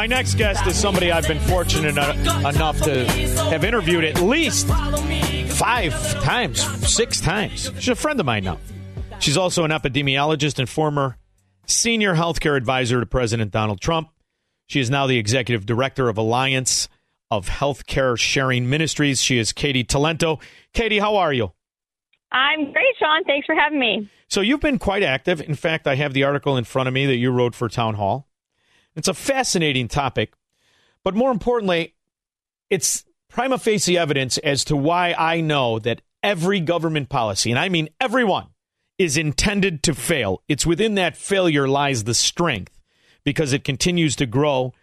My next guest is somebody I've been fortunate enough to have interviewed at least five times, six times. She's a friend of mine now. She's also an epidemiologist and former senior healthcare advisor to President Donald Trump. She is now the executive director of Alliance of Healthcare Sharing Ministries. She is Katy Talento. Katy, how are you? I'm great, Shaun. Thanks for having me. So you've been quite active. In fact, I have the article in front of me that you wrote for Town Hall. It's a fascinating topic, but more importantly, it's prima facie evidence as to why I know that every government policy, and I mean everyone, is intended to fail. It's within that failure lies the strength because it continues to grow.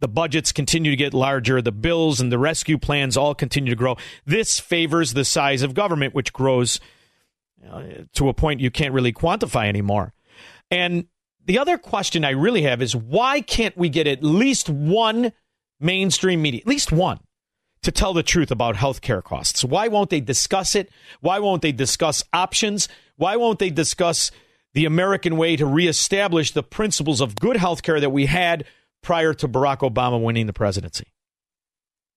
The budgets continue to get larger. The bills and the rescue plans all continue to grow. This favors the size of government, which grows uh, to a point you can't really quantify anymore. And the other question I really have is why can't we get at least one mainstream media, at least one, to tell the truth about healthcare costs? Why won't they discuss it? Why won't they discuss options? Why won't they discuss the American way to reestablish the principles of good healthcare that we had prior to Barack Obama winning the presidency?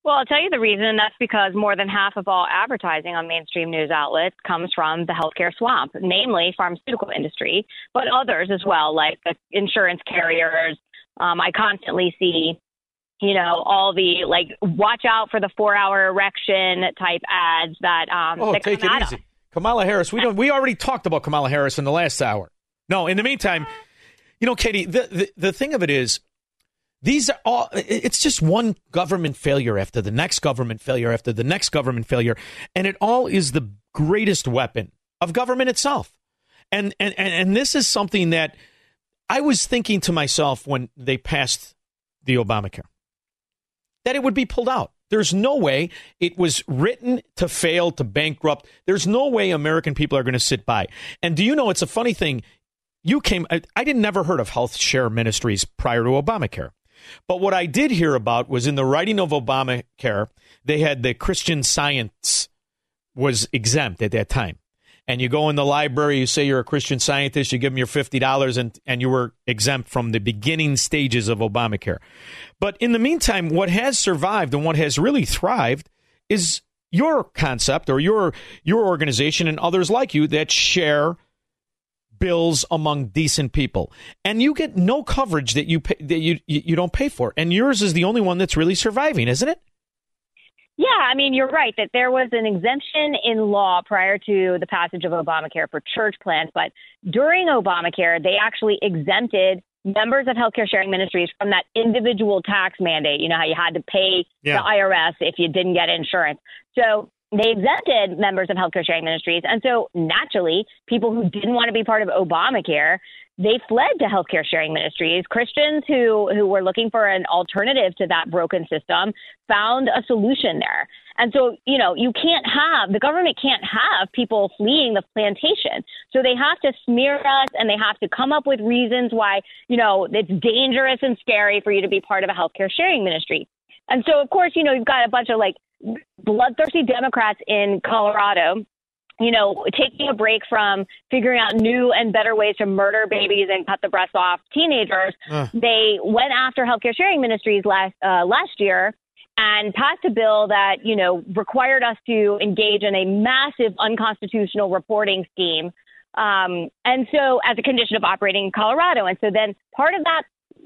Well, I'll tell you the reason. And that's because more than half of all advertising on mainstream news outlets comes from the healthcare swamp, namely pharmaceutical industry, but others as well, like the insurance carriers. Um, I constantly see, you know, all the like watch out for the four-hour erection type ads that um Oh, that take it easy. Kamala Harris. We don't. We already talked about Kamala Harris in the last hour. No, in the meantime, you know, Katy. The the, the thing of it is, these are all. It's just one government failure after the next government failure after the next government failure, and it all is the greatest weapon of government itself. And and and, and this is something that I was thinking to myself when they passed the Obamacare that it would be pulled out. There's no way it was written to fail, to bankrupt. There's no way American people are going to sit by. And do you know, it's a funny thing. You came, I, I didn't never heard of health share ministries prior to Obamacare. But what I did hear about was in the writing of Obamacare, they had the Christian Science was exempt at that time. And you go in the library, you say you're a Christian scientist, you give them your $50 and, and you were exempt from the beginning stages of Obamacare. But in the meantime, what has survived and what has really thrived is your concept or your your organization and others like you that share bills among decent people and you get no coverage that you pay, that you you don't pay for and yours is the only one that's really surviving isn't it Yeah, I mean, you're right that there was an exemption in law prior to the passage of Obamacare for church plans, but during Obamacare, they actually exempted members of healthcare sharing ministries from that individual tax mandate. You know how you had to pay Yeah. the IRS if you didn't get insurance. So they exempted members of healthcare sharing ministries. And so naturally, people who didn't want to be part of Obamacare, they fled to healthcare sharing ministries. Christians who, who were looking for an alternative to that broken system found a solution there. And so, you know, you can't have, the government can't have people fleeing the plantation. So they have to smear us and they have to come up with reasons why, you know, it's dangerous and scary for you to be part of a healthcare sharing ministry. And so, of course, you know, you've got a bunch of like bloodthirsty Democrats in Colorado you know, taking a break from figuring out new and better ways to murder babies and cut the breasts off teenagers, Ugh. they went after healthcare sharing ministries last uh, last year and passed a bill that you know required us to engage in a massive unconstitutional reporting scheme. Um, and so, as a condition of operating in Colorado, and so then part of that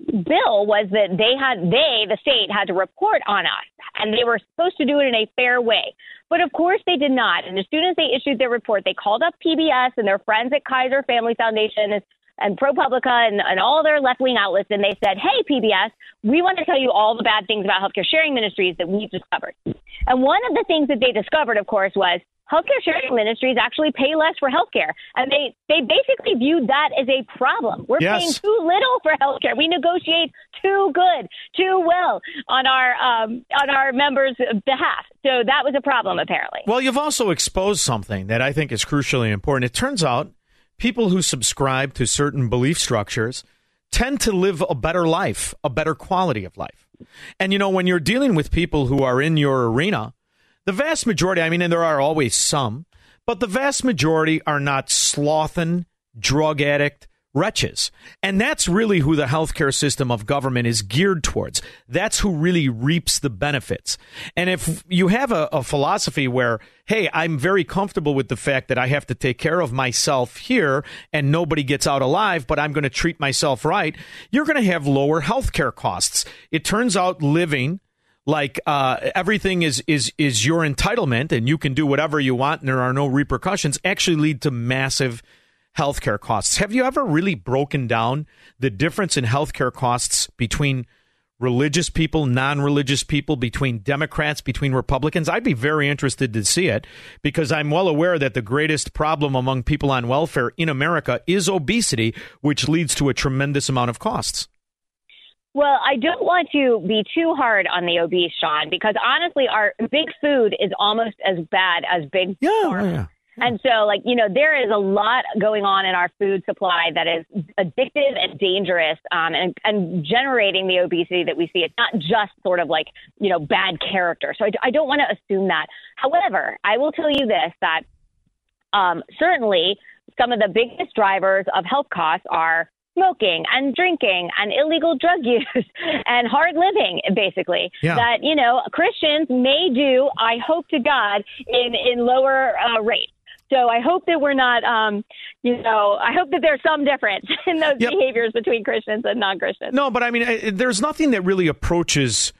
bill was that they had they the state had to report on us and they were supposed to do it in a fair way but of course they did not and as soon as they issued their report they called up pbs and their friends at kaiser family foundation and, and ProPublica and, and all their left wing outlets, and they said, Hey, PBS, we want to tell you all the bad things about healthcare sharing ministries that we've discovered. And one of the things that they discovered, of course, was healthcare sharing ministries actually pay less for healthcare. And they, they basically viewed that as a problem. We're Yes. paying too little for healthcare. We negotiate too good, too well on our um, on our members' behalf. So that was a problem, apparently. Well, you've also exposed something that I think is crucially important. It turns out people who subscribe to certain belief structures tend to live a better life, a better quality of life. And you know, when you're dealing with people who are in your arena, the vast majority, I mean, and there are always some, but the vast majority are not slothing, drug addict wretches. And that's really who the healthcare system of government is geared towards. That's who really reaps the benefits. And if you have a, a philosophy where, hey, I'm very comfortable with the fact that I have to take care of myself here and nobody gets out alive, but I'm going to treat myself right, you're going to have lower healthcare costs. It turns out living like uh, everything is is is your entitlement and you can do whatever you want and there are no repercussions actually lead to massive healthcare costs. Have you ever really broken down the difference in healthcare costs between religious people, non-religious people, between Democrats, between Republicans? I'd be very interested to see it because I'm well aware that the greatest problem among people on welfare in America is obesity, which leads to a tremendous amount of costs. Well, I don't want to be too hard on the obese, Shaun, because honestly, our big food is almost as bad as big yeah, pharma. And so, like, you know, there is a lot going on in our food supply that is addictive and dangerous um, and, and generating the obesity that we see. It's not just sort of like, you know, bad character. So I, I don't want to assume that. However, I will tell you this that um, certainly some of the biggest drivers of health costs are smoking and drinking and illegal drug use and hard living basically Yeah. that you know christians may do i hope to god in in lower uh, rates so i hope that we're not um you know i hope that there's some difference in those behaviors between christians and non-christians No, but I mean, I- there's nothing that really approaches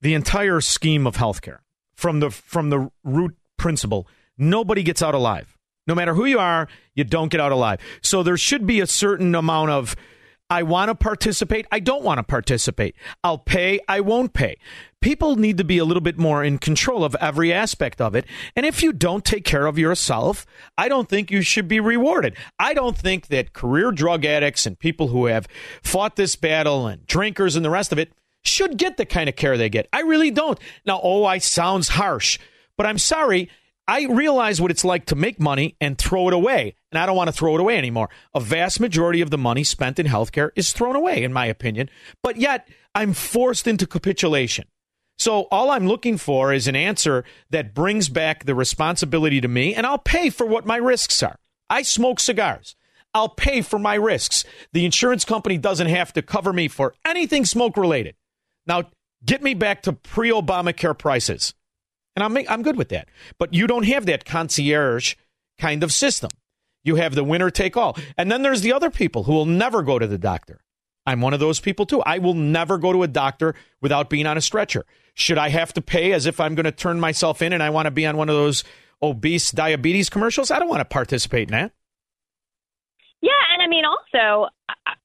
the entire scheme of healthcare from the from the root principle. Nobody gets out alive. No matter who you are, you don't get out alive. So there should be a certain amount of I want to participate, I don't want to participate. I'll pay, I won't pay. People need to be a little bit more in control of every aspect of it. And if you don't take care of yourself, I don't think you should be rewarded. I don't think that career drug addicts and people who have fought this battle and drinkers and the rest of it should get the kind of care they get. I really don't. Now, oh, I sounds harsh, but I'm sorry. I realize what it's like to make money and throw it away, and I don't want to throw it away anymore. A vast majority of the money spent in healthcare is thrown away, in my opinion, but yet I'm forced into capitulation. So all I'm looking for is an answer that brings back the responsibility to me, and I'll pay for what my risks are. I smoke cigars. I'll pay for my risks. The insurance company doesn't have to cover me for anything smoke related. Now, get me back to pre Obamacare prices. And I'm, I'm good with that. But you don't have that concierge kind of system. You have the winner take all. And then there's the other people who will never go to the doctor. I'm one of those people too. I will never go to a doctor without being on a stretcher. Should I have to pay as if I'm going to turn myself in and I want to be on one of those obese diabetes commercials? I don't want to participate in that. Yeah, and I mean also,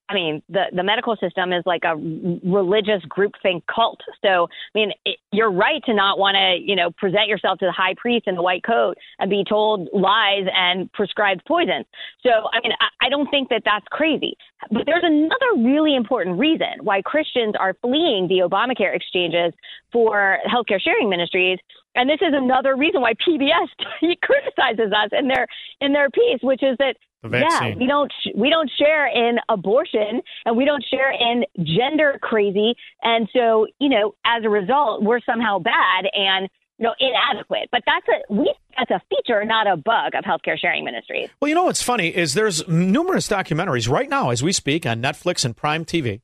I mean the the medical system is like a religious groupthink cult. So I mean, it, you're right to not want to you know present yourself to the high priest in the white coat and be told lies and prescribed poison. So I mean, I, I don't think that that's crazy. But there's another really important reason why Christians are fleeing the Obamacare exchanges for healthcare sharing ministries and this is another reason why PBS criticizes us in their in their piece, which is that yeah, we don't we don't share in abortion and we don't share in gender crazy, and so you know as a result we're somehow bad and you know inadequate. But that's a we that's a feature, not a bug of healthcare sharing ministries. Well, you know what's funny is there's numerous documentaries right now as we speak on Netflix and Prime TV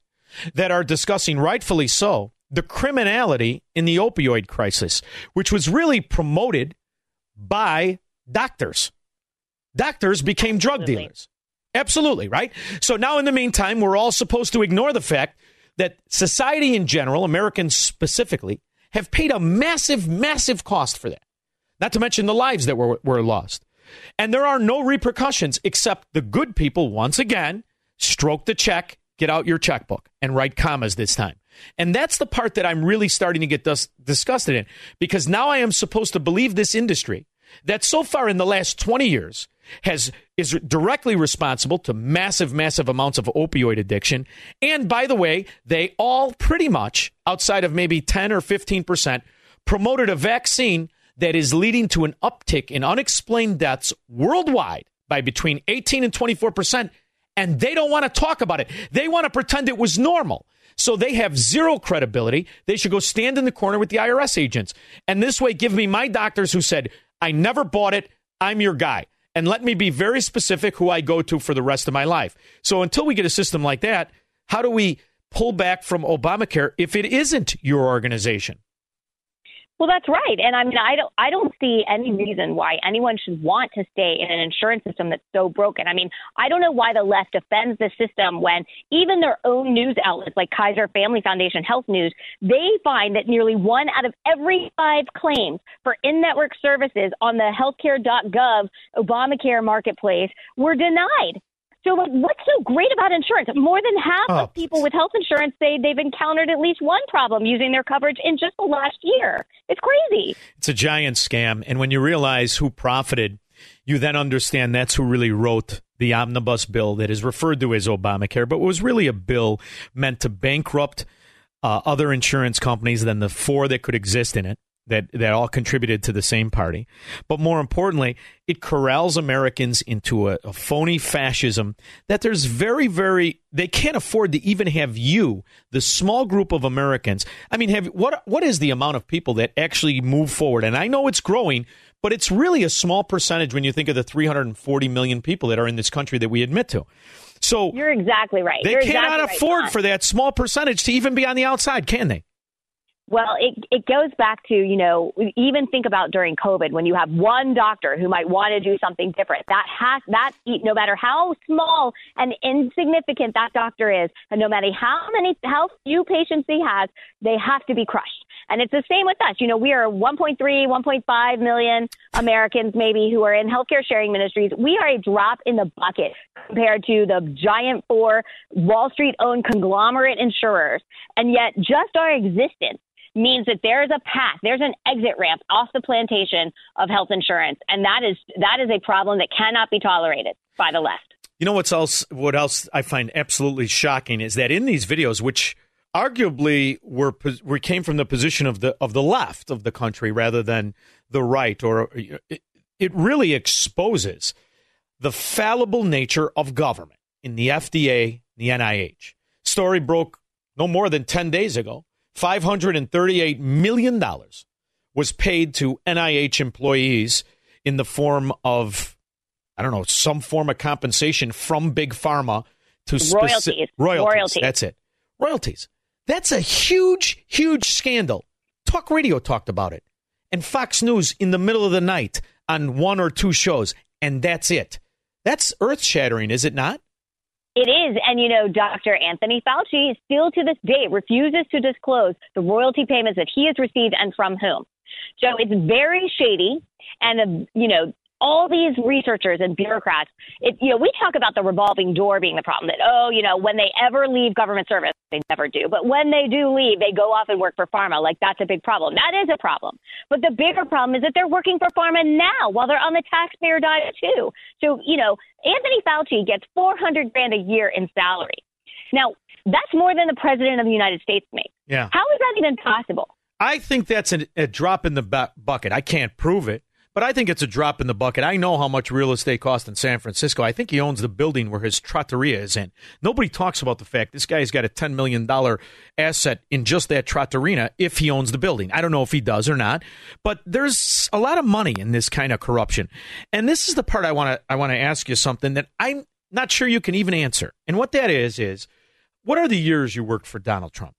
that are discussing rightfully so the criminality in the opioid crisis, which was really promoted by doctors. Doctors became drug Absolutely. dealers. Absolutely, right? So now, in the meantime, we're all supposed to ignore the fact that society in general, Americans specifically, have paid a massive, massive cost for that. Not to mention the lives that were, were lost. And there are no repercussions except the good people, once again, stroke the check, get out your checkbook, and write commas this time. And that's the part that I'm really starting to get dis- disgusted in because now I am supposed to believe this industry that so far in the last 20 years has is directly responsible to massive massive amounts of opioid addiction and by the way they all pretty much outside of maybe 10 or 15% promoted a vaccine that is leading to an uptick in unexplained deaths worldwide by between 18 and 24% and they don't want to talk about it they want to pretend it was normal so they have zero credibility. They should go stand in the corner with the IRS agents. And this way, give me my doctors who said, I never bought it. I'm your guy. And let me be very specific who I go to for the rest of my life. So until we get a system like that, how do we pull back from Obamacare if it isn't your organization? Well, that's right, and I mean, I don't, I don't see any reason why anyone should want to stay in an insurance system that's so broken. I mean, I don't know why the left defends the system when even their own news outlets, like Kaiser Family Foundation Health News, they find that nearly one out of every five claims for in-network services on the healthcare.gov Obamacare marketplace were denied. So, like, what's so great about insurance? More than half Oh. of people with health insurance say they've encountered at least one problem using their coverage in just the last year. It's crazy. It's a giant scam. And when you realize who profited, you then understand that's who really wrote the omnibus bill that is referred to as Obamacare, but was really a bill meant to bankrupt uh, other insurance companies than the four that could exist in it. That, that all contributed to the same party. But more importantly, it corrals Americans into a, a phony fascism that there's very, very, they can't afford to even have you, the small group of Americans. I mean, have what what is the amount of people that actually move forward? And I know it's growing, but it's really a small percentage when you think of the 340 million people that are in this country that we admit to. So You're exactly right. they You're cannot exactly afford John. for that small percentage to even be on the outside, can they? Well, it it goes back to you know even think about during COVID when you have one doctor who might want to do something different. That has that no matter how small and insignificant that doctor is, and no matter how many how few patients he has, they have to be crushed. And it's the same with us. You know, we are 1.3, 1.5 million Americans maybe who are in healthcare sharing ministries. We are a drop in the bucket compared to the giant four Wall Street owned conglomerate insurers. And yet just our existence means that there is a path, there's an exit ramp off the plantation of health insurance, and that is that is a problem that cannot be tolerated by the left. You know what's else? What else I find absolutely shocking is that in these videos, which arguably were we came from the position of the of the left of the country rather than the right, or it, it really exposes the fallible nature of government in the FDA, the NIH. Story broke no more than ten days ago. $538 million was paid to NIH employees in the form of, I don't know, some form of compensation from Big Pharma to speci- Royalties. royalties. Royalties. That's it. Royalties. That's a huge, huge scandal. Talk Radio talked about it. And Fox News in the middle of the night on one or two shows. And that's it. That's earth shattering, is it not? It is. And, you know, Dr. Anthony Fauci still to this day refuses to disclose the royalty payments that he has received and from whom. So it's very shady. And, uh, you know, all these researchers and bureaucrats, it, you know, we talk about the revolving door being the problem that, oh, you know, when they ever leave government service, they never do. But when they do leave, they go off and work for pharma. Like that's a big problem. That is a problem. But the bigger problem is that they're working for pharma now while they're on the taxpayer dime too. So, you know, Anthony Fauci gets 400 grand a year in salary. Now, that's more than the president of the United States makes. Yeah. How is that even possible? I think that's a, a drop in the bu- bucket. I can't prove it, but I think it's a drop in the bucket. I know how much real estate costs in San Francisco. I think he owns the building where his trattoria is in. Nobody talks about the fact this guy's got a $10 million asset in just that trattoria if he owns the building. I don't know if he does or not, but there's a lot of money in this kind of corruption. And this is the part I want to I want to ask you something that I'm not sure you can even answer. And what that is is what are the years you worked for Donald Trump?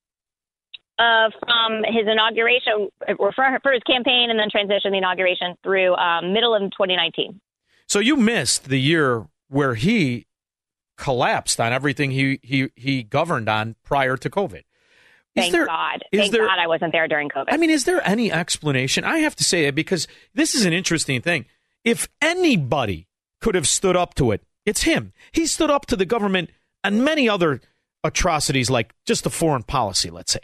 Uh, from his inauguration, or for, for his campaign, and then transition the inauguration through um, middle of 2019. So you missed the year where he collapsed on everything he he he governed on prior to COVID. Is Thank there- God. Thank there- God I wasn't there during COVID. I mean, is there any explanation? I have to say it because this is an interesting thing. If anybody could have stood up to it, it's him. He stood up to the government and many other atrocities, like just the foreign policy, let's say.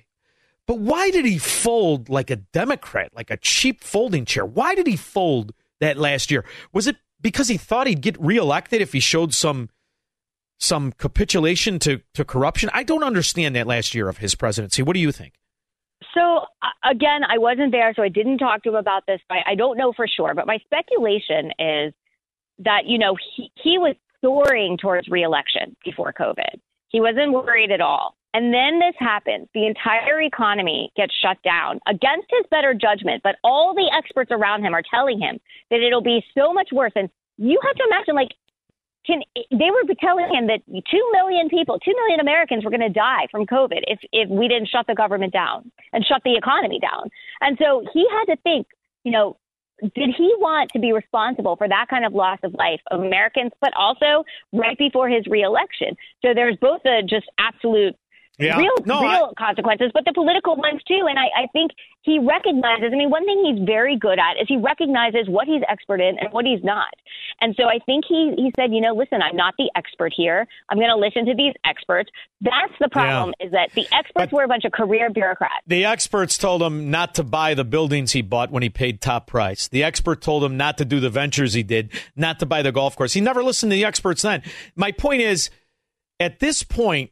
But why did he fold like a Democrat, like a cheap folding chair? Why did he fold that last year? Was it because he thought he'd get reelected if he showed some some capitulation to, to corruption? I don't understand that last year of his presidency. What do you think? So again, I wasn't there, so I didn't talk to him about this. But I don't know for sure, but my speculation is that you know he he was soaring towards reelection before COVID. He wasn't worried at all. And then this happens. The entire economy gets shut down against his better judgment, but all the experts around him are telling him that it'll be so much worse. And you have to imagine, like, can they were telling him that two million people, two million Americans were going to die from COVID if if we didn't shut the government down and shut the economy down. And so he had to think, you know, did he want to be responsible for that kind of loss of life of Americans, but also right before his reelection? So there's both a just absolute Yeah. real No, real consequences, but the political ones too. And I, I think he recognizes. I mean, one thing he's very good at is he recognizes what he's expert in and what he's not. And so I think he he said, you know, listen, I'm not the expert here. I'm going to listen to these experts. That's the problem. Is that the experts were a bunch of career bureaucrats. The experts told him not to buy the buildings he bought when he paid top price. The expert told him not to do the ventures he did, not to buy the golf course. He never listened to the experts then. My point is, at this point,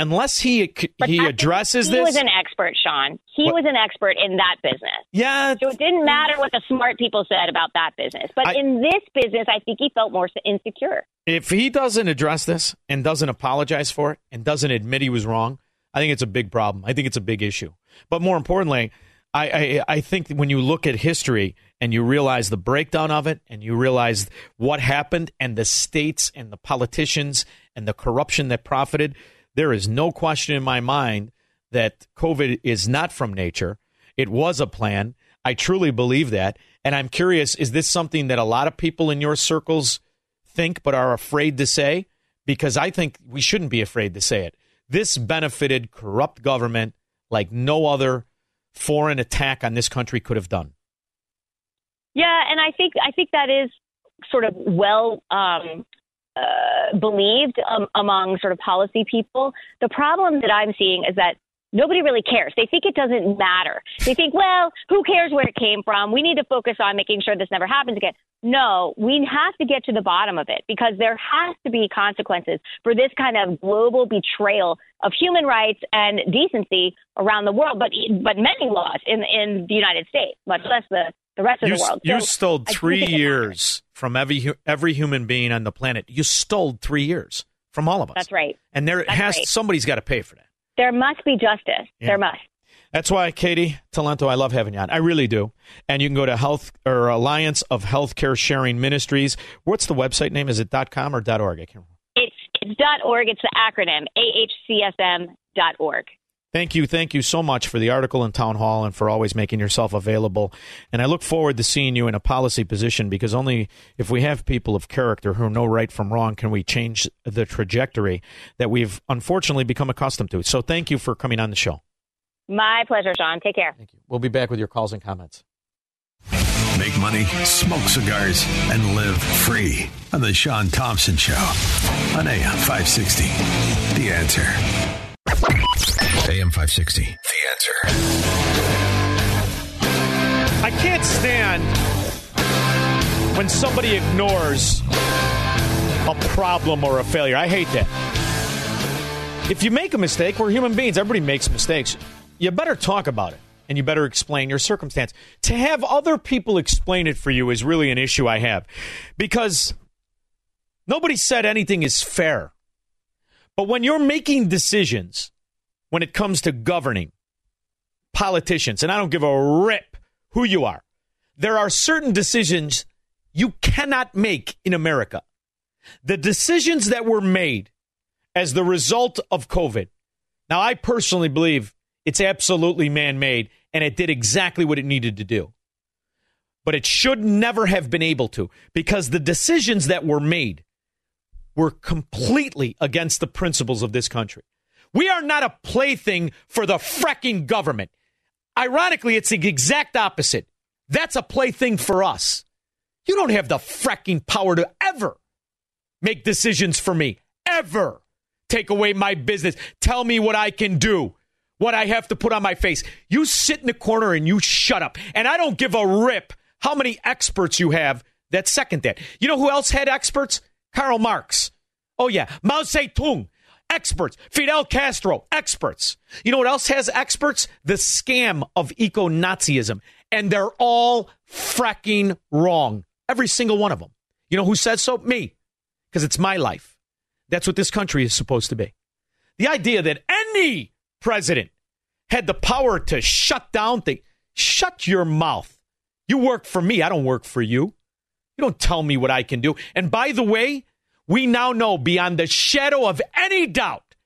unless he he addresses he this, He was an expert, Shaun. He What- was an expert in that business. Yeah. So it didn't matter what the smart people said about that business. But I- in this business, I think he felt more insecure. if he doesn't address this and doesn't apologize for it and doesn't admit he was wrong, I think it's a big problem. I think it's a big issue. But more importantly, I, I, I think when you look at history and you realize the breakdown of it and you realize what happened and the states and the politicians and the corruption that profited, there is no question in my mind that COVID is not from nature. It was a plan. I truly believe that. And I'm curious is this something that a lot of people in your circles think but are afraid to say? Because I think we shouldn't be afraid to say it. This benefited corrupt government like no other foreign attack on this country could have done. Yeah, and I think I think that is sort of well um, uh, believed um, among sort of policy people. The problem that I'm seeing is that nobody really cares. They think it doesn't matter. They think, well, who cares where it came from? We need to focus on making sure this never happens again. No, we have to get to the bottom of it because there has to be consequences for this kind of global betrayal of human rights and decency around the world, but but many laws in in the United States, much less the the rest of You, the world. you So stole three years from every every human being on the planet. You stole three years from all of us. That's right. And there That's has right. somebody's got to pay for that. There must be justice. Yeah. There must. That's why, Katy Talento, I love having you on. I really do. And you can go to Health or Alliance of Healthcare Sharing Ministries. What's the website name? Is it .com or .org? I can't remember. It's, it's .org. It's the acronym, ahcsm.org. Thank you. Thank you so much for the article in Town Hall and for always making yourself available. And I look forward to seeing you in a policy position because only if we have people of character who know right from wrong can we change the trajectory that we've unfortunately become accustomed to. So thank you for coming on the show. My pleasure, Shaun. Take care. Thank you. We'll be back with your calls and comments. Make money, smoke cigars, and live free on The Shaun Thompson Show on AM 560. The answer. AM 560. The answer. I can't stand when somebody ignores a problem or a failure. I hate that. If you make a mistake, we're human beings. Everybody makes mistakes. You better talk about it and you better explain your circumstance. To have other people explain it for you is really an issue I have because nobody said anything is fair. But when you're making decisions, when it comes to governing politicians, and I don't give a rip who you are, there are certain decisions you cannot make in America. The decisions that were made as the result of COVID. Now, I personally believe it's absolutely man made, and it did exactly what it needed to do. But it should never have been able to because the decisions that were made were completely against the principles of this country. We are not a plaything for the fracking government. Ironically, it's the exact opposite. That's a plaything for us. You don't have the fracking power to ever make decisions for me. Ever take away my business. Tell me what I can do what I have to put on my face. You sit in the corner and you shut up. And I don't give a rip how many experts you have that second that. You know who else had experts? Karl Marx. Oh, yeah. Mao Zedong. Experts. Fidel Castro. Experts. You know what else has experts? The scam of eco Nazism. And they're all fracking wrong. Every single one of them. You know who says so? Me. Because it's my life. That's what this country is supposed to be. The idea that any president had the power to shut down things. Shut your mouth. You work for me. I don't work for you. You don't tell me what I can do. And by the way, we now know beyond the shadow of any doubt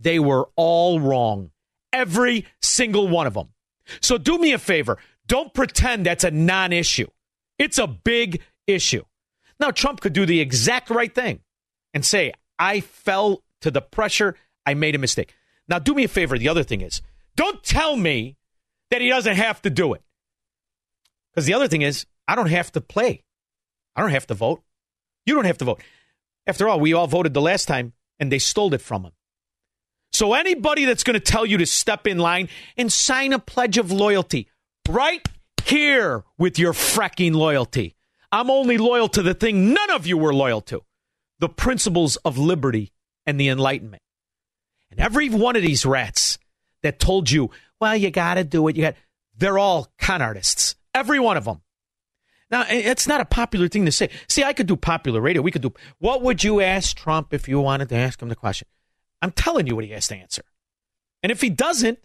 they were all wrong. Every single one of them. So do me a favor. Don't pretend that's a non issue. It's a big issue. Now, Trump could do the exact right thing and say, I fell to the pressure. I made a mistake. Now, do me a favor. The other thing is, don't tell me that he doesn't have to do it. Because the other thing is, I don't have to play. I don't have to vote. You don't have to vote. After all, we all voted the last time and they stole it from him. So anybody that's going to tell you to step in line and sign a pledge of loyalty, right here with your fracking loyalty. I'm only loyal to the thing none of you were loyal to the principles of liberty and the Enlightenment. And every one of these rats that told you, well, you got to do it, you got, they're all con artists. Every one of them. Now, it's not a popular thing to say. See, I could do popular radio. We could do, what would you ask Trump if you wanted to ask him the question? I'm telling you what he has to answer. And if he doesn't,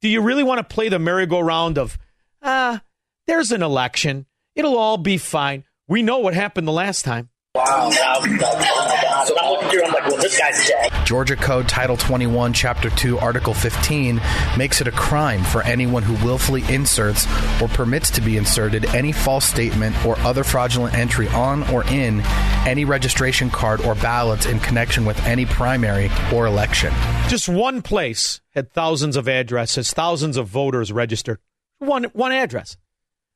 do you really want to play the merry-go-round of, ah, there's an election. It'll all be fine. We know what happened the last time. Wow. So I'm looking through, I'm like, well, this guy's dead. Georgia Code Title 21, Chapter 2, Article 15 makes it a crime for anyone who willfully inserts or permits to be inserted any false statement or other fraudulent entry on or in any registration card or ballots in connection with any primary or election. Just one place had thousands of addresses, thousands of voters registered. One, one address.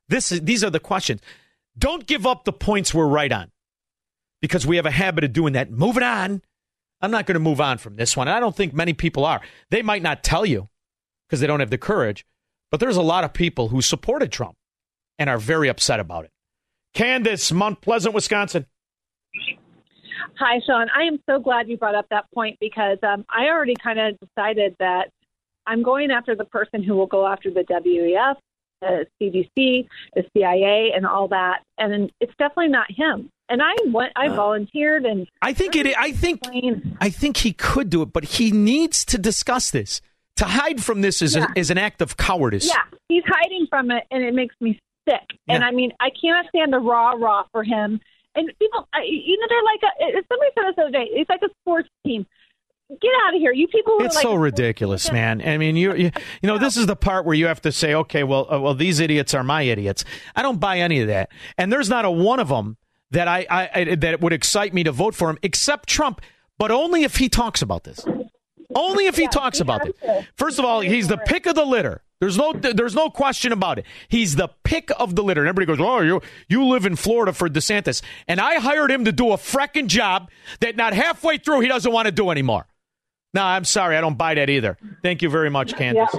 This is, these are the questions. Don't give up the points we're right on because we have a habit of doing that. Moving on. I'm not going to move on from this one. And I don't think many people are. They might not tell you because they don't have the courage, but there's a lot of people who supported Trump and are very upset about it. Candace, Mount Pleasant, Wisconsin. Hi, Shaun. I am so glad you brought up that point because um, I already kind of decided that I'm going after the person who will go after the WEF, the CDC, the CIA, and all that. And it's definitely not him and I went. I uh, volunteered, and I think it. I think I think he could do it, but he needs to discuss this. To hide from this is, Yeah. a, is an act of cowardice. Yeah, he's hiding from it, and it makes me sick. And I mean, I cannot stand the rah rah for him. And people, I, you know, they're like, a, somebody said this the other day. It's like a sports team. Get out of here, you people. Who It's are like, so ridiculous, man. I mean, you, you you know, this is the part where you have to say, okay, well, uh, well, these idiots are my idiots. I don't buy any of that, and there's not a one of them that I, I, I that would excite me to vote for him, except Trump, but only if he talks about this. Only if he talks about it. First of all, he's the pick of the litter. There's no there's no question about it. He's the pick of the litter. And everybody goes, "Oh, you you live in Florida for DeSantis." And I hired him to do a freckin' job that not halfway through he doesn't want to do anymore. No, I'm sorry, I don't buy that either. Thank you very much, Candace.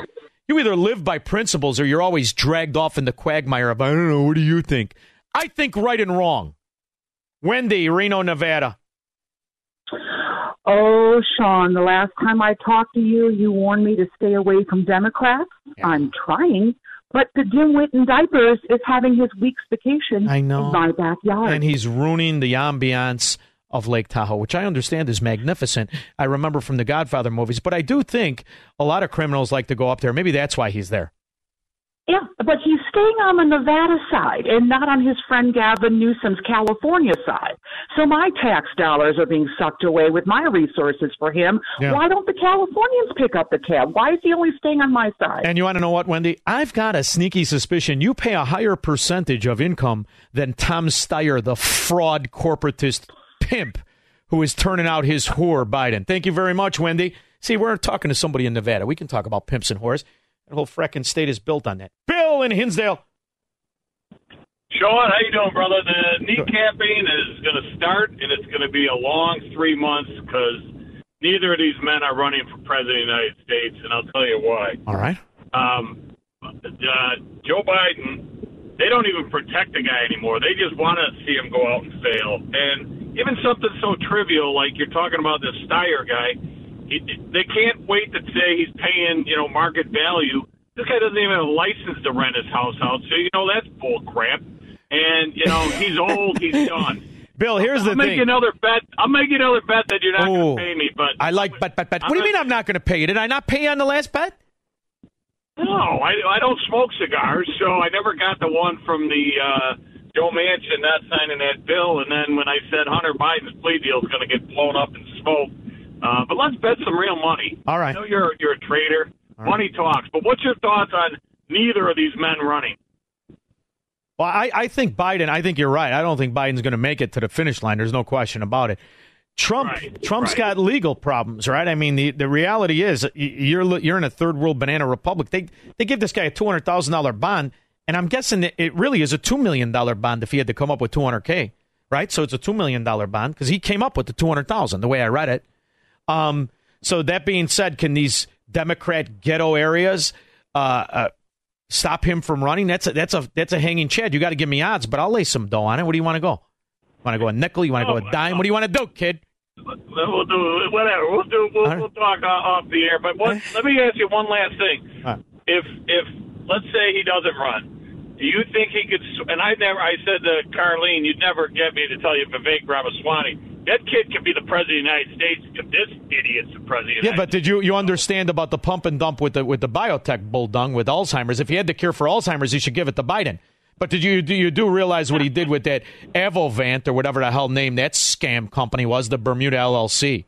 You either live by principles or you're always dragged off in the quagmire of I don't know, what do you think? I think right and wrong. Wendy, Reno, Nevada. Oh, Shaun, the last time I talked to you, you warned me to stay away from Democrats. I'm trying, but the dimwit in diapers is having his week's vacation I know. in my backyard. and he's ruining the ambiance of Lake Tahoe, which I understand is magnificent. I remember from the Godfather movies, but I do think a lot of criminals like to go up there. Maybe that's why he's there. Yeah, but he's staying on the Nevada side and not on his friend Gavin Newsom's California side. So my tax dollars are being sucked away with my resources for him. Yeah. Why don't the Californians pick up the tab? Why is he only staying on my side? And you want to know what, Wendy? I've got a sneaky suspicion you pay a higher percentage of income than Tom Steyer, the fraud corporatist pimp who is turning out his whore Biden. Thank you very much, Wendy. See, we're talking to somebody in Nevada. We can talk about pimps and whores. The whole frickin' state is built on that. Bill in Hinsdale. Shaun, how you doing, brother? The kneecapping is going to start, and it's going to be a long three months because neither of these men are running for president of the United States, and I'll tell you why. All right. Um, uh, Joe Biden, they don't even protect the guy anymore. They just want to see him go out and fail. And even something so trivial like you're talking about this Steyer guy, he, they can't wait to say he's paying, you know, market value. This guy doesn't even have a license to rent his house out, so you know that's bull crap. And you know he's old, he's done. Bill, here's the I'll make thing. you another bet. I'll make another bet that you're not going to pay me. But I like bet, bet, bet. What do you mean I'm not going to pay you? Did I not pay you on the last bet? No, I, I don't smoke cigars, so I never got the one from the uh, Joe Manchin not signing that bill. And then when I said Hunter Biden's plea deal is going to get blown up in smoke, uh, but let's bet some real money. All right. I know you're you're a trader. Money talks. But what's your thoughts on neither of these men running? Well, I, I think Biden. I think you're right. I don't think Biden's going to make it to the finish line. There's no question about it. Trump, Trump's got legal problems, right? I mean, the, the reality is you're you're in a third world banana republic. They they give this guy a two hundred thousand dollar bond, and I'm guessing it really is a two million dollar bond if he had to come up with two hundred k, right? So it's a two million dollar bond because he came up with the two hundred thousand. The way I read it. Um. So that being said, can these Democrat ghetto areas uh, uh, stop him from running? That's a, that's a that's a hanging chad. You got to give me odds, but I'll lay some dough on it. What do you want to go? Want to go a nickel? You want to go a dime? What do you want to do, kid? We'll do whatever. We'll do. We'll, we'll talk uh, off the air. But what, let me ask you one last thing. Right. If if let's say he doesn't run, do you think he could? And I never. I said to Carlene, you'd never get me to tell you Vivek Ramaswamy. That kid could be the president of the United States if this idiot's the president. of the Yeah, but did you you understand about the pump and dump with the with the biotech bull dung with Alzheimer's? If he had the cure for Alzheimer's, he should give it to Biden. But did you do you do realize what he did with that Axovant or whatever the hell name that scam company was, the Bermuda LLC?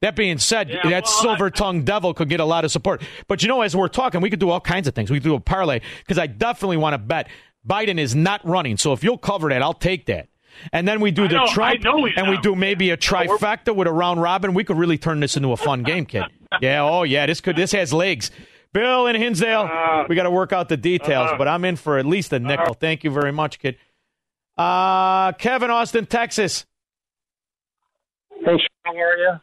That being said, that silver tongued devil could get a lot of support. But you know, as we're talking, we could do all kinds of things. We could do a parlay because I definitely want to bet Biden is not running. So if you'll cover that, I'll take that. And then we do I the know- Trump, know he's and we do maybe a trifecta with a round robin. We could really turn this into a fun game, kid. Yeah, oh yeah, this could this has legs. Bill in Hinsdale, uh, we got to work out the details, uh-huh. but I'm in for at least a nickel. Uh-huh. Thank you very much, kid. Uh, Kevin, Austin, Texas. Hey, Shaun, how are you?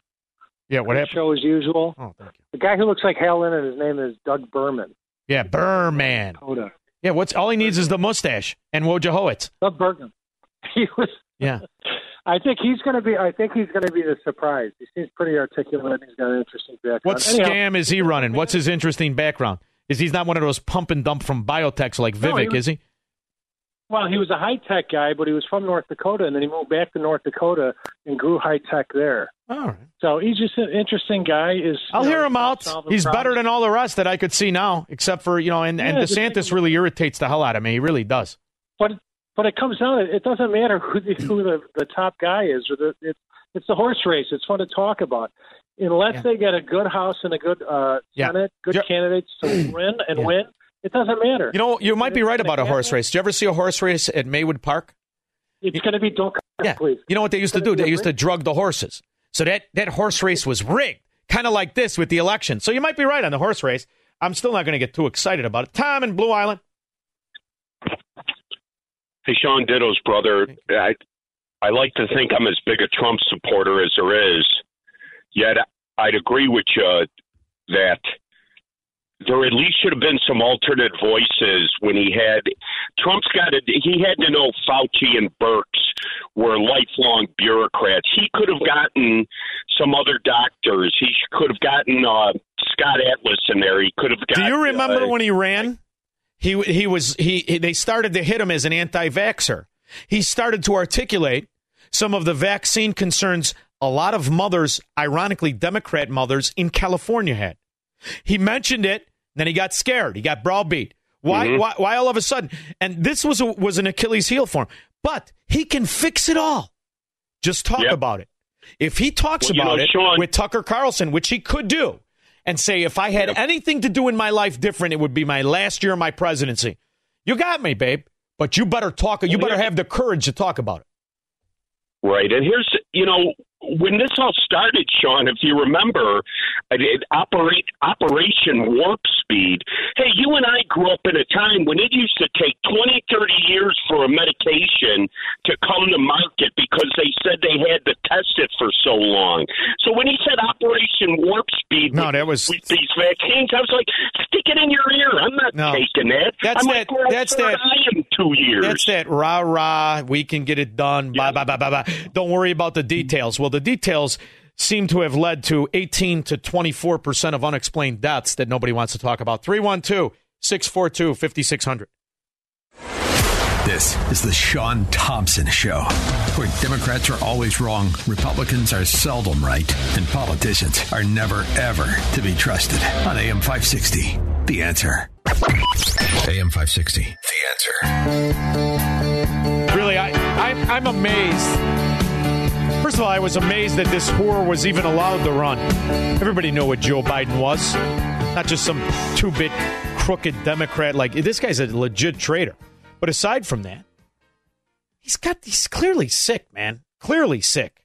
Yeah, what happened? Show as usual. Oh, thank you. The guy who looks like Hal Lennon, his name is Doug Burgum. Yeah, Burgum. Coda. Yeah, what's all he needs is the mustache and Wojciechowicz. Doug Burgum. He was. Yeah. I think he's going to be. I think he's going to be the surprise. He seems pretty articulate. And he's got an interesting background. What Anyhow, scam is he running? What's his interesting background? Is he's not one of those pump and dump from biotechs like No, he was- is he? Well, he was a high tech guy, but he was from North Dakota, and then he moved back to North Dakota and grew high tech there. All right. So he's just an interesting guy. Is I'll know, hear him out. He's problems. better than all the rest that I could see now, except for you know, and, and Yeah, just DeSantis really irritates the hell out of me. He really does. But but it comes down. It doesn't matter who the, who the, the top guy is, or the it's it's the horse race. It's fun to talk about. Unless they get a good House and a good uh, Yeah. Senate, good candidates to win and win, it doesn't matter. You know, you might be right about a horse race. Do you ever see a horse race at Maywood Park? It's going to be don't Yeah. please. You know what they used to do? They used to drug the horses. So that, that horse race was rigged, kind of like this with the election. So you might be right on the horse race. I'm still not going to get too excited about it. Tom in Blue Island. Hey, Shaun Ditto's brother. I I like to think I'm as big a Trump supporter as there is. Yet I'd agree with you that there at least should have been some alternate voices when he had Trump's got to he had to know Fauci and Birx were lifelong bureaucrats. He could have gotten some other doctors. He could have gotten uh, Scott Atlas in there. He could have. Gotten, Do you remember uh, when he ran? He he was he, he they started to hit him as an anti-vaxer. He started to articulate some of the vaccine concerns a lot of mothers, ironically Democrat mothers in California had. He mentioned it, then he got scared. He got browbeat. Why, Mhm. why why all of a sudden? And this was a, was an Achilles heel for him. But he can fix it all. Just talk about it. If he talks Well, about know, it Shaun- with Tucker Carlson, which he could do, and say if I had anything to do in my life different, it would be my last year of my presidency. You got me, babe. But you better talk. You better have the courage to talk about it. Right. And here's, you know, when this all started, Shaun, if you remember, I did operate Operation Warp Speed. Hey, you and I grew up in a time when it used to take 20, 30 years for a medication to come to market because they said they had to test it for so long. So when he said Operation Warp Speed No, with, that was- with these vaccines, I was like, stick it in your ear. I'm not No. taking that. That's I'm that- Like, that's that- eye in two years. That's that rah rah. We can get it done. Blah blah blah blah blah. Don't worry about the details. Well, the details seem to have led to 18 to 24 percent of unexplained deaths that nobody wants to talk about. 312 642 5600. This is the Shaun Thompson Show, where Democrats are always wrong, Republicans are seldom right, and politicians are never, ever to be trusted. On AM 560, The Answer. AM 560, The Answer. Really, I, I I'm amazed. First of all, I was amazed that this whore was even allowed to run. Everybody knew what Joe Biden was, not just some two-bit crooked Democrat. Like this guy's a legit traitor. But aside from that, he's got he's clearly sick, man. Clearly sick.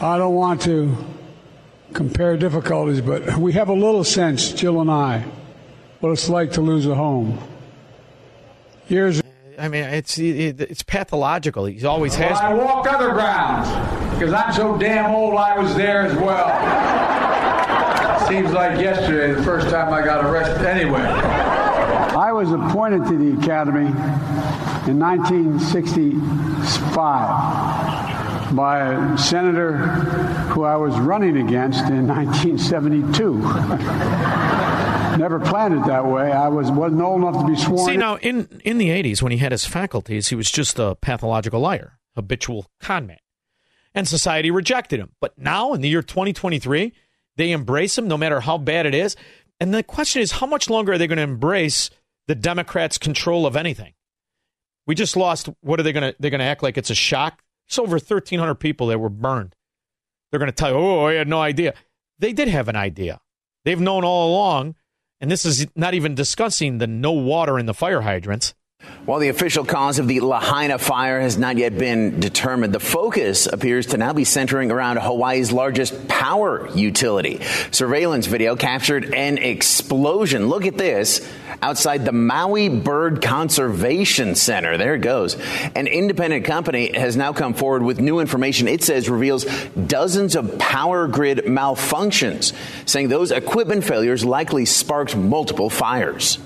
I don't want to compare difficulties, but we have a little sense, Jill and I, what it's like to lose a home. Years I mean, it's it, it's pathological. He's always Well, has. I walk other grounds because I'm so damn old. I was there as well. Seems like yesterday, the first time I got arrested. Anyway, I was appointed to the Academy in 1965 by a senator who I was running against in 1972. Never planned it that way. I was wasn't old enough to be sworn. See now, in in the '80s, when he had his faculties, he was just a pathological liar, habitual con man, and society rejected him. But now, in the year 2023, they embrace him, no matter how bad it is. And the question is, how much longer are they going to embrace the Democrats' control of anything? We just lost. What are they going to? They're going to act like it's a shock. It's over 1,300 people that were burned. They're going to tell you, "Oh, I had no idea." They did have an idea. They've known all along. And this is not even discussing the no water in the fire hydrants. While the official cause of the Lahaina fire has not yet been determined, the focus appears to now be centering around Hawaii's largest power utility. Surveillance video captured an explosion. Look at this outside the Maui Bird Conservation Center. There it goes. An independent company has now come forward with new information it says reveals dozens of power grid malfunctions, saying those equipment failures likely sparked multiple fires.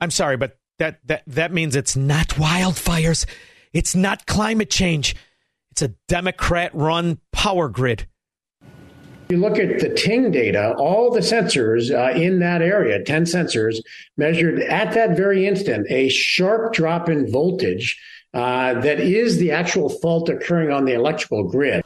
I'm sorry, but that, that, that means it's not wildfires. It's not climate change. It's a Democrat run power grid. You look at the Ting data, all the sensors uh, in that area, 10 sensors, measured at that very instant a sharp drop in voltage uh, that is the actual fault occurring on the electrical grid.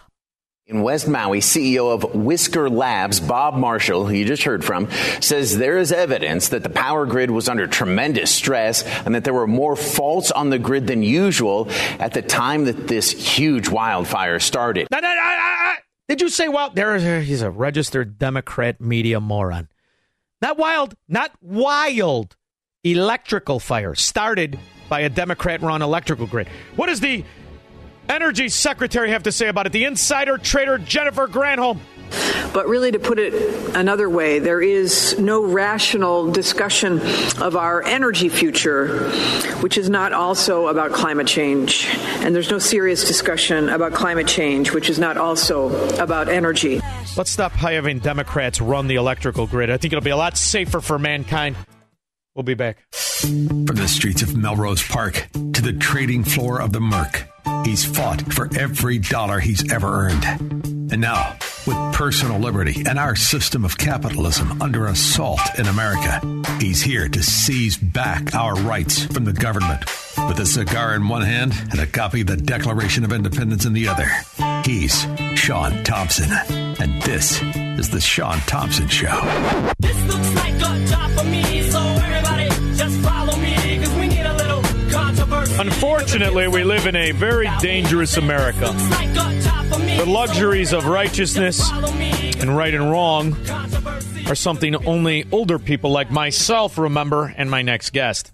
In West Maui, CEO of Whisker Labs, Bob Marshall, who you just heard from, says there is evidence that the power grid was under tremendous stress and that there were more faults on the grid than usual at the time that this huge wildfire started. No, no, Did you say wild? There, he's a registered Democrat media moron. Not wild, not wild. Electrical fire started by a Democrat-run electrical grid. What is the energy secretary have to say about it? The insider trader Jennifer Granholm. But really, to put it another way, there is no rational discussion of our energy future, which is not also about climate change. And there's no serious discussion about climate change, which is not also about energy. Let's stop having Democrats run the electrical grid. I think it'll be a lot safer for mankind. We'll be back. From the streets of Melrose Park to the trading floor of the Merc, he's fought for every dollar he's ever earned. And now, with personal liberty and our system of capitalism under assault in America, he's here to seize back our rights from the government. With a cigar in one hand and a copy of the Declaration of Independence in the other, he's Shaun Thompson. And this is The Shaun Thompson Show. This looks like a job for me, so everybody Unfortunately, we live in a very dangerous America. The luxuries of righteousness and right and wrong are something only older people like myself remember and my next guest.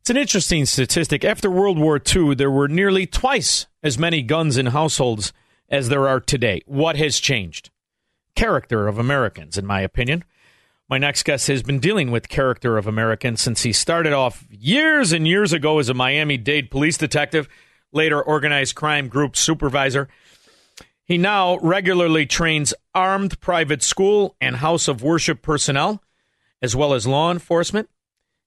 It's an interesting statistic. After World War II, there were nearly twice as many guns in households as there are today. What has changed? Character of Americans, in my opinion. My next guest has been dealing with character of Americans since he started off years and years ago as a Miami Dade police detective, later organized crime group supervisor. He now regularly trains armed private school and house of worship personnel, as well as law enforcement.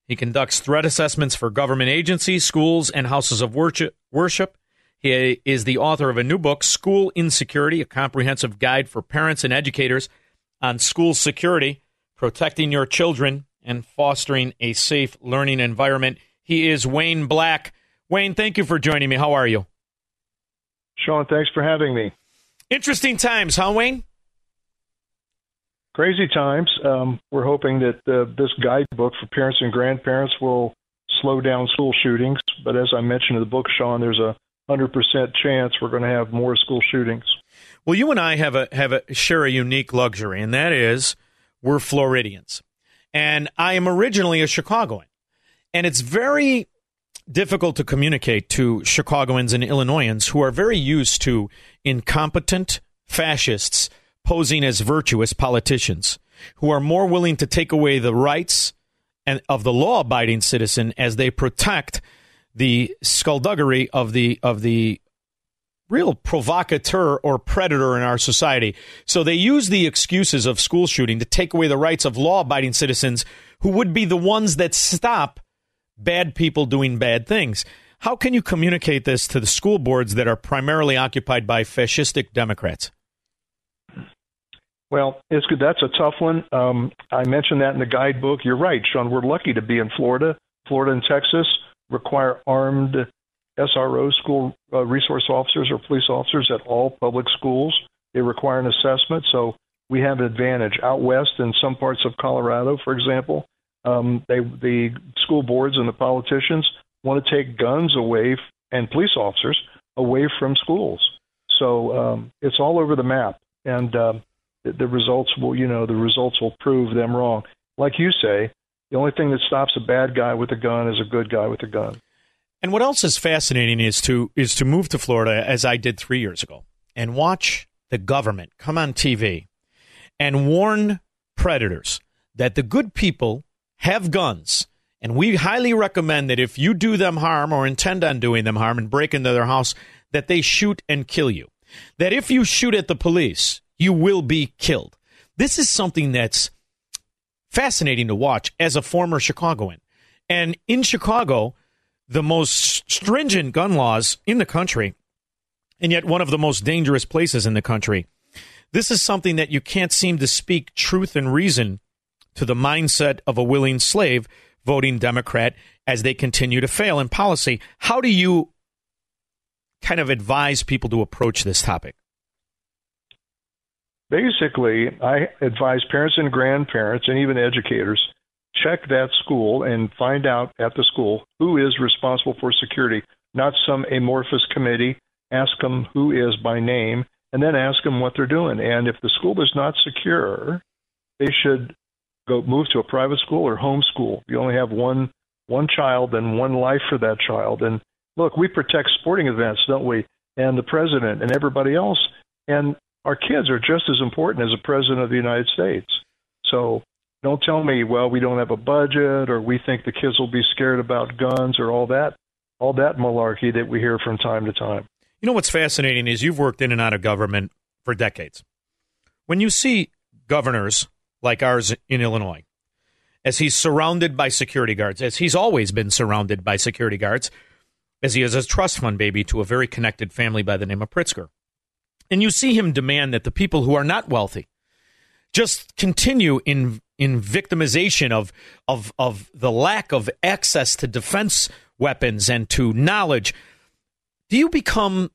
He conducts threat assessments for government agencies, schools, and houses of worship. worship. He is the author of a new book, School Insecurity, a comprehensive guide for parents and educators on school security, protecting your children, and fostering a safe learning environment. He is Wayne Black. Wayne, thank you for joining me. How are you? Shaun, thanks for having me. Interesting times, huh, Wayne? Crazy times. Um, we're hoping that uh, this guidebook for parents and grandparents will slow down school shootings. But as I mentioned in the book, Shaun, there's a hundred percent chance we're going to have more school shootings. Well, you and I have a have a share a unique luxury, and that is we're Floridians, and I am originally a Chicagoan, and it's very difficult to communicate to Chicagoans and Illinoisans who are very used to incompetent fascists posing as virtuous politicians who are more willing to take away the rights and of the law-abiding citizen as they protect the skullduggery of the of the real provocateur or predator in our society. So they use the excuses of school shooting to take away the rights of law-abiding citizens who would be the ones that stop bad people doing bad things. How can you communicate this to the school boards that are primarily occupied by fascistic Democrats? Well, it's good. That's a tough one. Um, I mentioned that in the guidebook. You're right, Shaun. We're lucky to be in Florida. Florida and Texas require armed SRO school uh, resource officers or police officers at all public schools. They require an assessment, so we have an advantage. Out west, in some parts of Colorado, for example, um, they, the school boards and the politicians want to take guns away f- and police officers away from schools. So um, it's all over the map, and um, the, the results will, you know, the results will prove them wrong. Like you say, the only thing that stops a bad guy with a gun is a good guy with a gun. And what else is fascinating is to is to move to Florida as I did three years ago and watch the government come on TV and warn predators that the good people have guns. And we highly recommend that if you do them harm or intend on doing them harm and break into their house, that they shoot and kill you. That if you shoot at the police, you will be killed. This is something that's fascinating to watch as a former Chicagoan. And in Chicago, the most stringent gun laws in the country, and yet one of the most dangerous places in the country. This is something that you can't seem to speak truth and reason to the mindset of a willing slave voting Democrat as they continue to fail in policy. How do you kind of advise people to approach this topic? Basically, I advise parents and grandparents and even educators check that school and find out at the school who is responsible for security, not some amorphous committee. Ask them who is by name and then ask them what they're doing. And if the school is not secure, they should go move to a private school or homeschool. You only have one one child and one life for that child. And look, we protect sporting events, don't we? And the president and everybody else. And our kids are just as important as the president of the United States. So don't tell me, well, we don't have a budget or we think the kids will be scared about guns or all that all that malarkey that we hear from time to time. You know what's fascinating is you've worked in and out of government for decades. When you see governors like ours in Illinois, as he's surrounded by security guards, as he's always been surrounded by security guards, as he is a trust fund baby to a very connected family by the name of Pritzker. And you see him demand that the people who are not wealthy just continue in in victimization of of of the lack of access to defense weapons and to knowledge. Do you become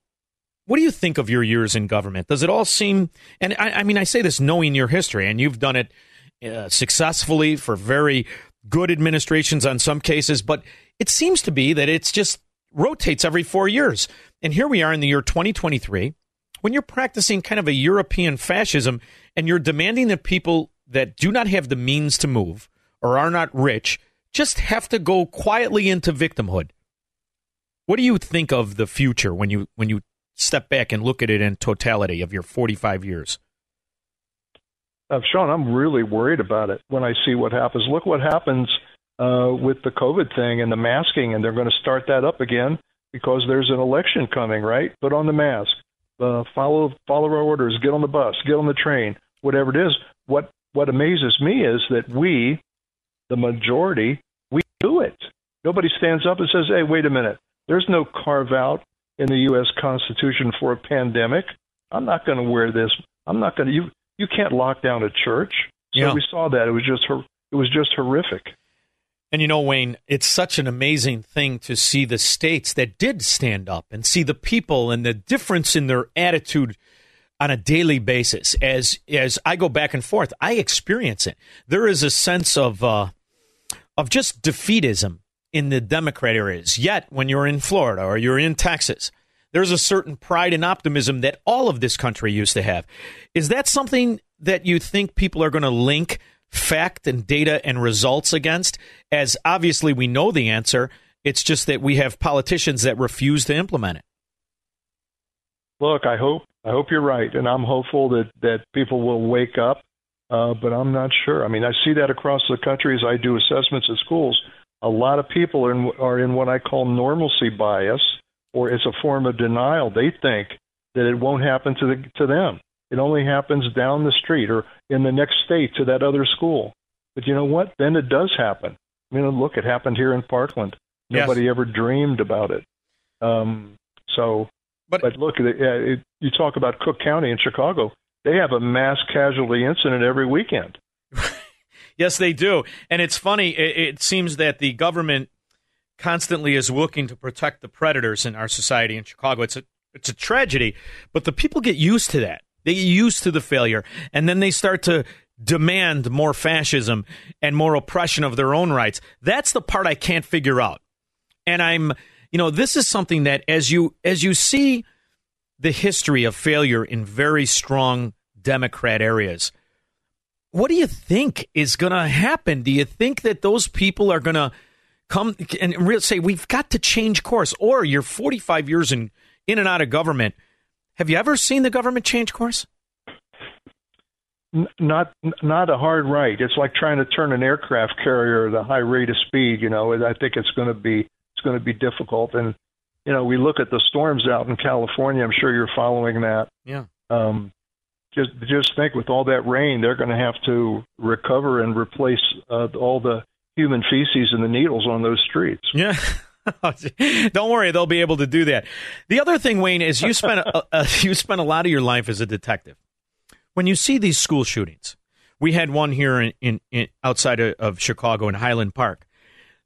what do you think of your years in government? Does it all seem and I, I mean I say this knowing your history and you've done it uh, successfully for very good administrations on some cases, but it seems to be that it's just rotates every 4 years. And here we are in the year 2023 when you're practicing kind of a European fascism and you're demanding that people that do not have the means to move or are not rich just have to go quietly into victimhood. What do you think of the future when you when you step back and look at it in totality of your 45 years? Uh, Shaun, I'm really worried about it when I see what happens. Look what happens uh, with the COVID thing and the masking, and they're going to start that up again because there's an election coming, right? Put on the mask uh, follow follow our orders, get on the bus, get on the train, whatever it is. What what amazes me is that we, the majority, we do it. Nobody stands up and says, "Hey, wait a minute. There's no carve out in the U.S. Constitution for a pandemic. I'm not going to wear this. I'm not going to. You you can't lock down a church." So Yeah. we saw that. It was just it was just horrific. And you know, Wayne, it's such an amazing thing to see the states that did stand up and see the people and the difference in their attitude on a daily basis. As as I go back and forth, I experience it. There is a sense of uh, of just defeatism in the Democrat areas. Yet, when you're in Florida or you're in Texas, there's a certain pride and optimism that all of this country used to have. Is that something that you think people are going to link fact and data and results against? As obviously we know the answer, it's just that we have politicians that refuse to implement it. Look, I hope I hope you're right, and I'm hopeful that that people will wake up. Uh, but I'm not sure. I mean, I see that across the country as I do assessments at schools. A lot of people are in, are in what I call normalcy bias, or it's a form of denial. They think that it won't happen to the, to them. It only happens down the street or in the next state to that other school. But you know what? Then it does happen. I mean, look, it happened here in Parkland. Yes. Nobody ever dreamed about it. Um, so, but, look, it, it, you talk about Cook County in Chicago. They have a mass casualty incident every weekend. Yes, they do. And it's funny. It, it seems that the government constantly is looking to protect the predators in our society in Chicago. It's a it's a tragedy, but the people get used to that. They get used to the failure, and then they start to demand more fascism and more oppression of their own rights. That's the part I can't figure out. And I'm, you know, this is something that as you as you see the history of failure in very strong Democrat areas, what do you think is going to happen? Do you think that those people are going to come and say we've got to change course? Or you're 45 years in in and out of government. Have you ever seen the government change course? Not not a hard right. It's like trying to turn an aircraft carrier at a high rate of speed. You know, I think it's going to be it's going to be difficult. And you know, we look at the storms out in California. I'm sure you're following that. Yeah. Um, just just think, with all that rain, they're going to have to recover and replace uh, all the human feces and the needles on those streets. Yeah. Don't worry, they'll be able to do that. The other thing, Wayne, is you spent a, a, you spent a lot of your life as a detective. When you see these school shootings, we had one here in, in, in outside of, of Chicago in Highland Park.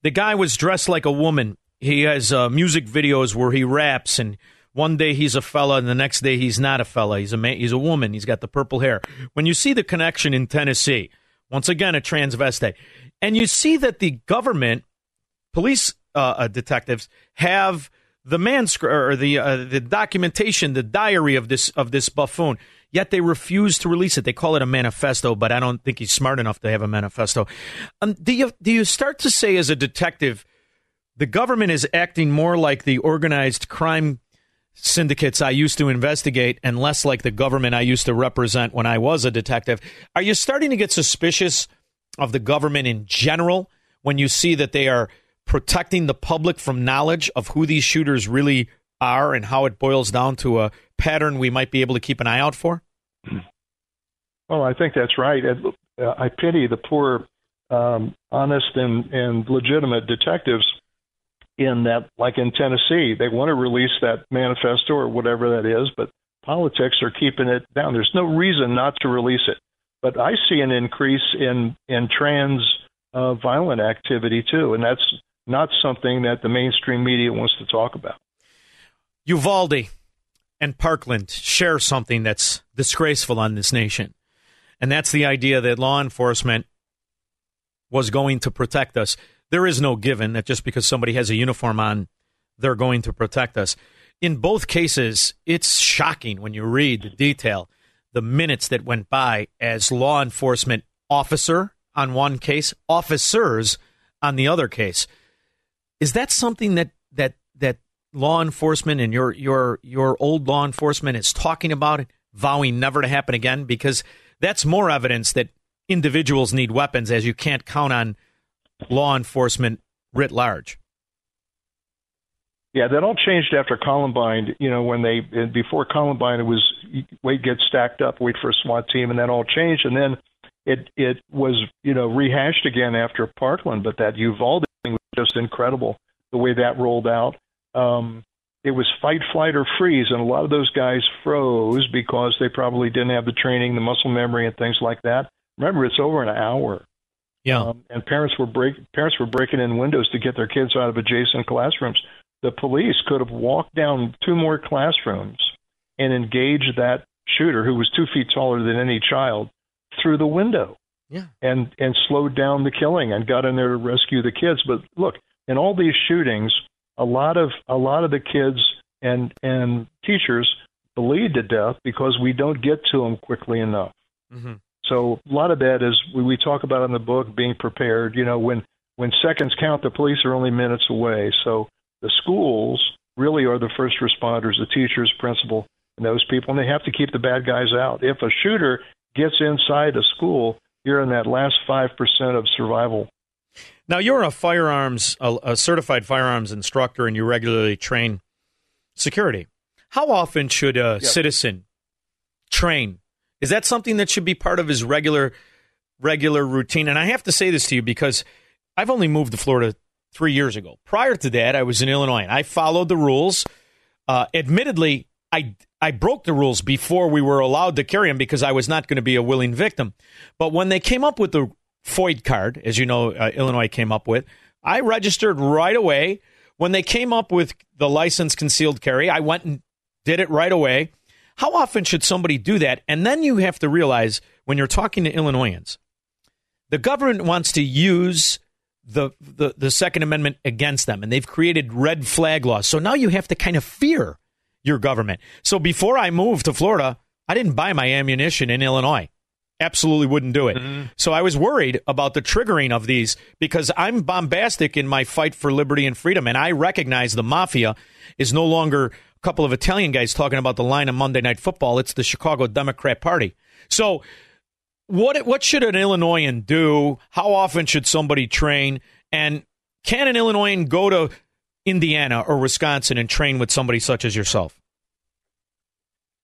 The guy was dressed like a woman. He has uh, music videos where he raps and One day he's a fella, and the next day he's not a fella. He's a man, he's a woman. He's got the purple hair. When you see the connection in Tennessee, once again a transvestite, and you see that the government, police uh, uh, detectives have the manuscript or the uh, the documentation, the diary of this of this buffoon. Yet they refuse to release it. They call it a manifesto, but I don't think he's smart enough to have a manifesto. Um, do you do you start to say as a detective, the government is acting more like the organized crime syndicates I used to investigate and less like the government I used to represent when I was a detective? Are you starting to get suspicious of the government in general when you see that they are protecting the public from knowledge of who these shooters really are and how it boils down to a pattern we might be able to keep an eye out for? Well, I think that's right. Uh, I pity the poor, um, honest and, and legitimate detectives in that, like in Tennessee, they want to release that manifesto or whatever that is, but politics are keeping it down. There's no reason not to release it. But I see an increase in in trans uh, violent activity too, and that's not something that the mainstream media wants to talk about. Uvalde and Parkland share something that's disgraceful on this nation. And that's the idea that law enforcement was going to protect us. There is no given that just because somebody has a uniform on, they're going to protect us. In both cases, it's shocking when you read the detail, the minutes that went by as law enforcement officer on one case, officers on the other case. Is that something that that that law enforcement and your your your old law enforcement is talking about vowing never to happen again? Because that's more evidence that individuals need weapons, as you can't count on law enforcement writ large. Yeah, that all changed after Columbine. You know, when they before Columbine, it was wait get stacked up, wait for a SWAT team, and that all changed, and then it it was you know rehashed again after Parkland. But that Uvalde thing was just incredible the way that rolled out. Um, it was fight, flight, or freeze, and a lot of those guys froze because they probably didn't have the training, the muscle memory, and things like that. Remember, it's over an hour. Yeah. Um, and parents were break parents were breaking in windows to get their kids out of adjacent classrooms. The police could have walked down two more classrooms and engaged that shooter, who was two feet taller than any child, through the window. Yeah. And and slowed down the killing and got in there to rescue the kids. But look, in all these shootings, a lot of a lot of the kids and and teachers bleed to death because we don't get to them quickly enough. Mm-hmm. So a lot of that is we, we talk about in the book being prepared. You know, when when seconds count, the police are only minutes away. So the schools really are the first responders, the teachers, principal, and those people, and they have to keep the bad guys out. If a shooter gets inside a school, you're in that last five percent of survival. Now you're a firearms, a, a certified firearms instructor, and you regularly train security. How often should a Yep. citizen train? Is that something that should be part of his regular regular routine? And I have to say this to you because I've only moved to Florida three years ago. Prior to that, I was in Illinois and I followed the rules. Uh, admittedly, I I broke the rules before we were allowed to carry them because I was not going to be a willing victim. But when they came up with the FOID card, as you know, uh, Illinois came up with, I registered right away. When they came up with the license concealed carry, I went and did it right away. How often should somebody do that? And then you have to realize when you're talking to Illinoisans, the government wants to use the, the the Second Amendment against them, and they've created red flag laws. So now you have to kind of fear your government. So before I moved to Florida, I didn't buy my ammunition in Illinois. Absolutely wouldn't do it. Mm-hmm. So I was worried about the triggering of these because I'm bombastic in my fight for liberty and freedom, and I recognize the mafia is no longer couple of Italian guys talking about the line of Monday Night Football. It's the Chicago Democrat Party. So what what should an Illinoisan do? How often should somebody train? And can an Illinoisan go to Indiana or Wisconsin and train with somebody such as yourself?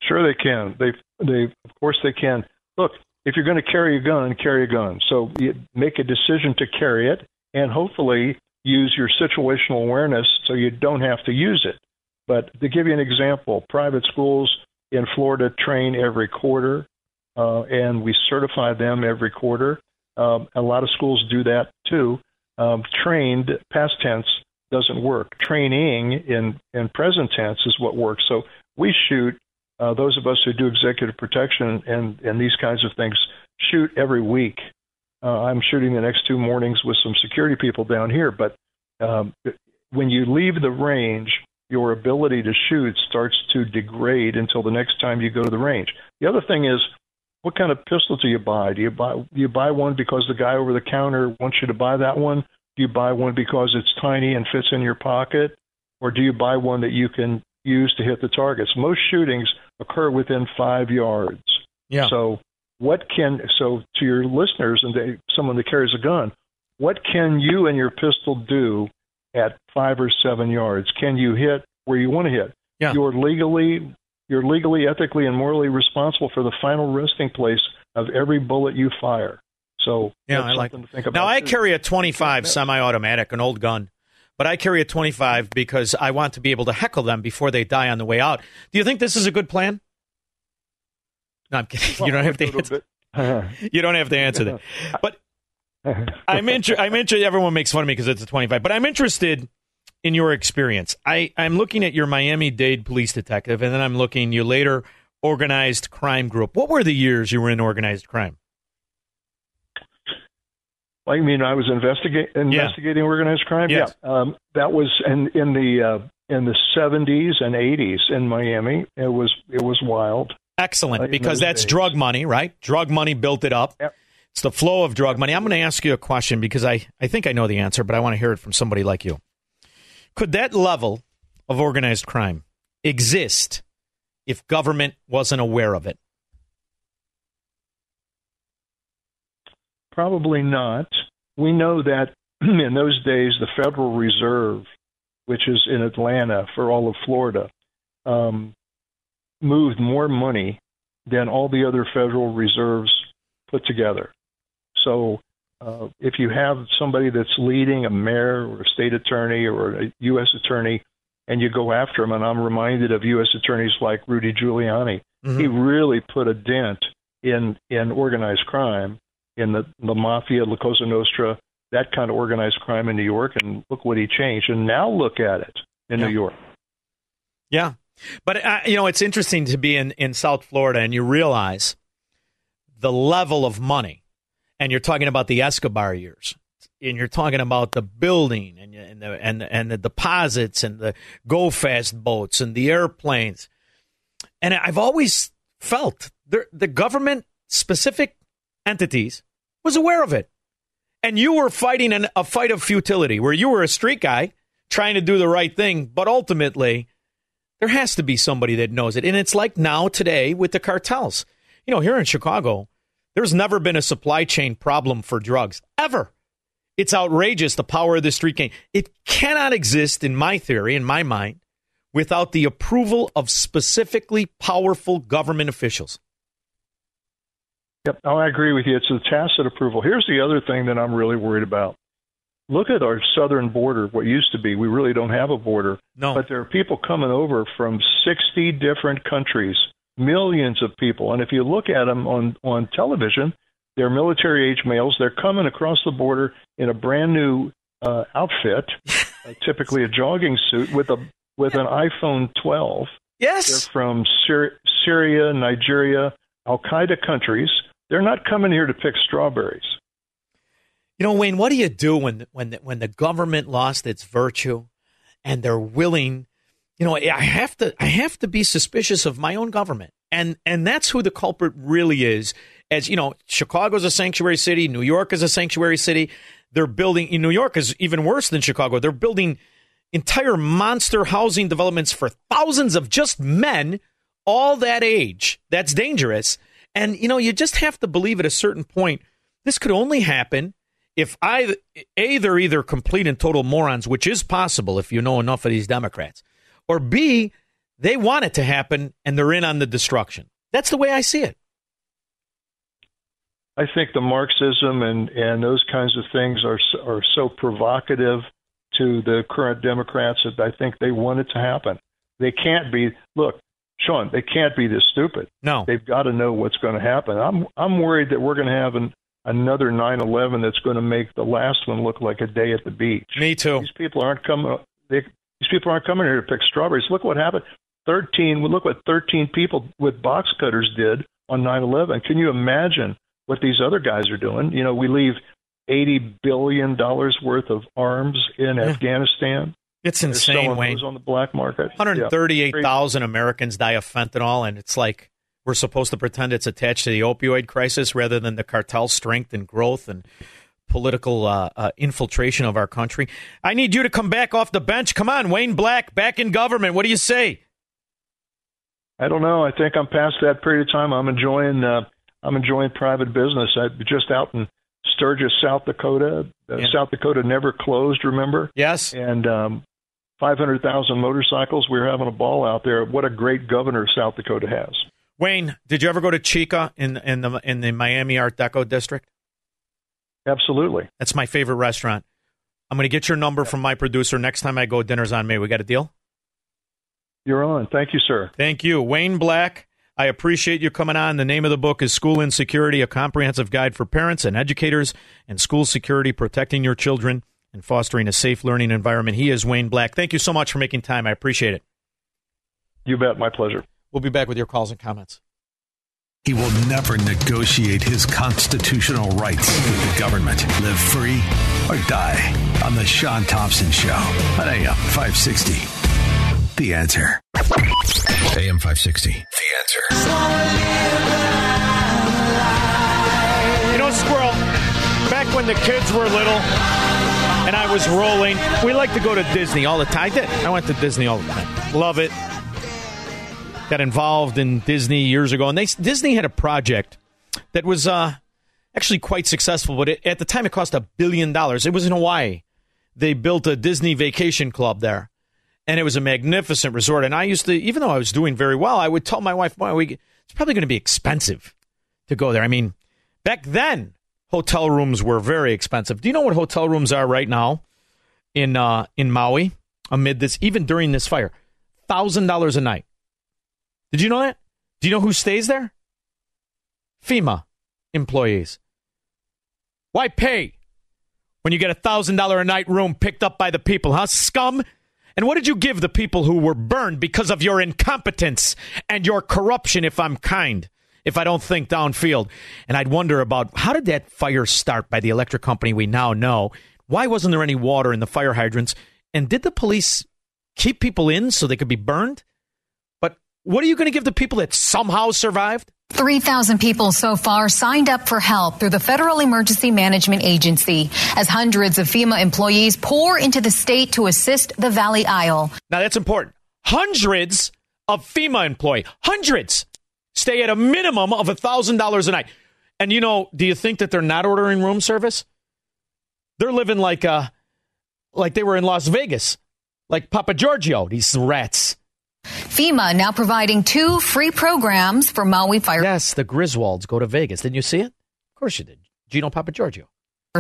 Sure, they can. They they of course they can. Look, if you're going to carry a gun, carry a gun. So make a decision to carry it, and hopefully use your situational awareness so you don't have to use it. But to give you an example, private schools in Florida train every quarter, uh, and we certify them every quarter. Um, a lot of schools do that too. Um, trained, past tense, doesn't work. Training in in present tense is what works. So we shoot. Uh, those of us who do executive protection and and these kinds of things shoot every week. Uh, I'm shooting the next two mornings with some security people down here, but um, when you leave the range, your ability to shoot starts to degrade until the next time you go to the range. The other thing is, what kind of pistol do you buy? Do you buy do you buy one because the guy over the counter wants you to buy that one? Do you buy one because it's tiny and fits in your pocket, or do you buy one that you can use to hit the targets? Most shootings occur within five yards. Yeah. So what can so to your listeners and they, someone that carries a gun, what can you and your pistol do at five or seven yards? Can you hit where you want to hit? Yeah. You're legally you're legally, ethically, and morally responsible for the final resting place of every bullet you fire. So Yeah, I like to think about. Now I too. carry a 25 semi-automatic, an old gun, but I carry a 25 because I want to be able to heckle them before they die on the way out. Do you think this is a good plan? No, I'm kidding. you don't have to answer. You don't have to answer that. But I'm inter- I'm interested. Everyone makes fun of me because it's a 25, but I'm interested in your experience. I I'm looking at your Miami Dade police detective, and then I'm looking you later organized crime group. What were the years you were in organized crime? I mean, I was investigate, investigating organized crime. Yes. Yeah, um, that was in in the uh, in the 70s and 80s in Miami. It was it was wild. Excellent, Uh, because that's days. drug money, right? Drug money built it up. It's the flow of drug money. I'm going to ask you a question because I, I think I know the answer, but I want to hear it from somebody like you. Could that level of organized crime exist if government wasn't aware of it? Probably not. We know that in those days, the Federal Reserve, which is in Atlanta for all of Florida, um, moved more money than all the other Federal Reserves put together. So, uh, if you have somebody that's leading a mayor or a state attorney or a U.S. attorney, and you go after him, and I'm reminded of U.S. attorneys like Rudy Giuliani, Mm-hmm. he really put a dent in in organized crime, in the the mafia, La Cosa Nostra, that kind of organized crime in New York, and look what he changed. And now look at it in New York. Yeah. But, uh, you know, it's interesting to be in, in South Florida and you realize the level of money. And you're talking about the Escobar years. And you're talking about the building and, and, the, and, and the deposits and the go fast boats and the airplanes. And I've always felt the, the government specific entities was aware of it. And you were fighting an, a fight of futility where you were a street guy trying to do the right thing, but ultimately there has to be somebody that knows it. And it's like now today with the cartels. You know, here in Chicago, there's never been a supply chain problem for drugs ever. It's outrageous the power of the street gang. It cannot exist in my theory, in my mind, without the approval of specifically powerful government officials. Yep, I agree with you. It's a tacit approval. Here's the other thing that I'm really worried about. Look at our southern border, what used to be. We really don't have a border. No. But there are people coming over from 60 different countries, millions of people. And if you look at them on, on television, they're military age males. They're coming across the border in a brand new uh, outfit, uh, typically a jogging suit with a with an iPhone 12. Yes. They're from Syri- Syria, Nigeria, Al Qaeda countries. They're not coming here to pick strawberries. You know, Wayne, what do you do when when the, when the government lost its virtue and they're willing? You know, I have to I have to be suspicious of my own government, and and that's who the culprit really is. As you know, Chicago's a sanctuary city. New York is a sanctuary city. They're building. In New York is even worse than Chicago. They're building entire monster housing developments for thousands of just men, all that age. That's dangerous. And you know, you just have to believe at a certain point this could only happen if I a they're either complete and total morons, which is possible if you know enough of these Democrats, or b they want it to happen and they're in on the destruction. That's the way I see it. I think the Marxism and, and those kinds of things are so- are so provocative to the current Democrats that I think they want it to happen. They can't be look, Shaun. They can't be this stupid. No, they've got to know what's going to happen. I'm I'm worried that we're going to have an, another 9/11 that's going to make the last one look like a day at the beach. Me too. These people aren't coming. They, these people aren't coming here to pick strawberries. Look what happened. 13. Look what 13 people with box cutters did on 9/11. Can you imagine what these other guys are doing? You know, we leave 80 billion dollars worth of arms in Afghanistan. It's insane, Wayne. on the black market. Yeah. 138,000 Americans die of fentanyl, and it's like we're supposed to pretend it's attached to the opioid crisis rather than the cartel strength and growth and political uh, uh, infiltration of our country. I need you to come back off the bench. Come on, Wayne Black, back in government. What do you say? I don't know. I think I'm past that period of time. I'm enjoying. Uh, I'm enjoying private business. I just out in Sturgis, South Dakota. Uh, South Dakota never closed. Remember? Yes. And um, 500,000 motorcycles. We were having a ball out there. What a great governor South Dakota has. Wayne, did you ever go to Chica in in the in the Miami Art Deco district? Absolutely. That's my favorite restaurant. I'm going to get your number from my producer next time I go. Dinner's on me. We got a deal? You're on. Thank you, sir. Thank you, Wayne Black. I appreciate you coming on. The name of the book is School Insecurity: A Comprehensive Guide for Parents and Educators and School Security, Protecting Your Children and Fostering a Safe Learning Environment. He is Wayne Black. Thank you so much for making time. I appreciate it. You bet. My pleasure. We'll be back with your calls and comments. He will never negotiate his constitutional rights with the government. Live free or die on The Shaun Thompson Show on AM 560. The answer. AM 560. The answer. You know, Squirrel, back when the kids were little and I was rolling, we like to go to Disney all the time. I did. I went to Disney all the time. Love it. Got involved in Disney years ago, and they Disney had a project that was uh, actually quite successful, but it, at the time it cost a billion dollars. It was in Hawaii. They built a Disney vacation club there, and it was a magnificent resort. And I used to, even though I was doing very well, I would tell my wife, "Boy, we, it's probably going to be expensive to go there." I mean, back then, hotel rooms were very expensive. Do you know what hotel rooms are right now in uh, in Maui amid this, even during this fire? Thousand dollars a night. Did you know that? Do you know who stays there? FEMA employees. Why pay when you get a thousand dollar a night room picked up by the people, huh? Scum. And what did you give the people who were burned because of your incompetence and your corruption, if I'm kind, if I don't think downfield? And I'd wonder about how did that fire start by the electric company we now know? Why wasn't there any water in the fire hydrants? And did the police keep people in so they could be burned? What are you going to give the people that somehow survived? 3,000 people so far signed up for help through the Federal Emergency Management Agency as hundreds of FEMA employees pour into the state to assist the Valley Isle. Now that's important. Hundreds of FEMA employee, hundreds stay at a minimum of $1,000 a night. And you know, do you think that they're not ordering room service? They're living like uh like they were in Las Vegas, like Papa Giorgio, these rats. FEMA now providing two free programs for Maui fire. Yes, the Griswolds go to Vegas. Didn't you see it? Of course you did. Gino Papa Giorgio.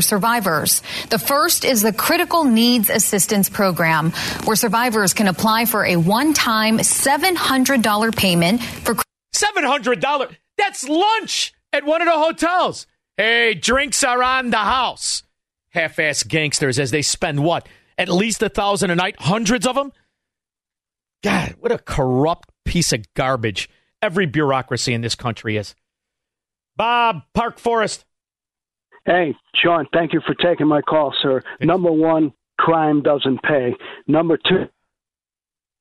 survivors. The first is the Critical Needs Assistance Program, where survivors can apply for a one-time $700 payment for $700. That's lunch at one of the hotels. Hey, drinks are on the house. Half-ass gangsters as they spend what? At least a thousand a night, hundreds of them? God, what a corrupt piece of garbage every bureaucracy in this country is. Bob Park Forest. Hey, Shaun, thank you for taking my call, sir. Number one, crime doesn't pay. Number two,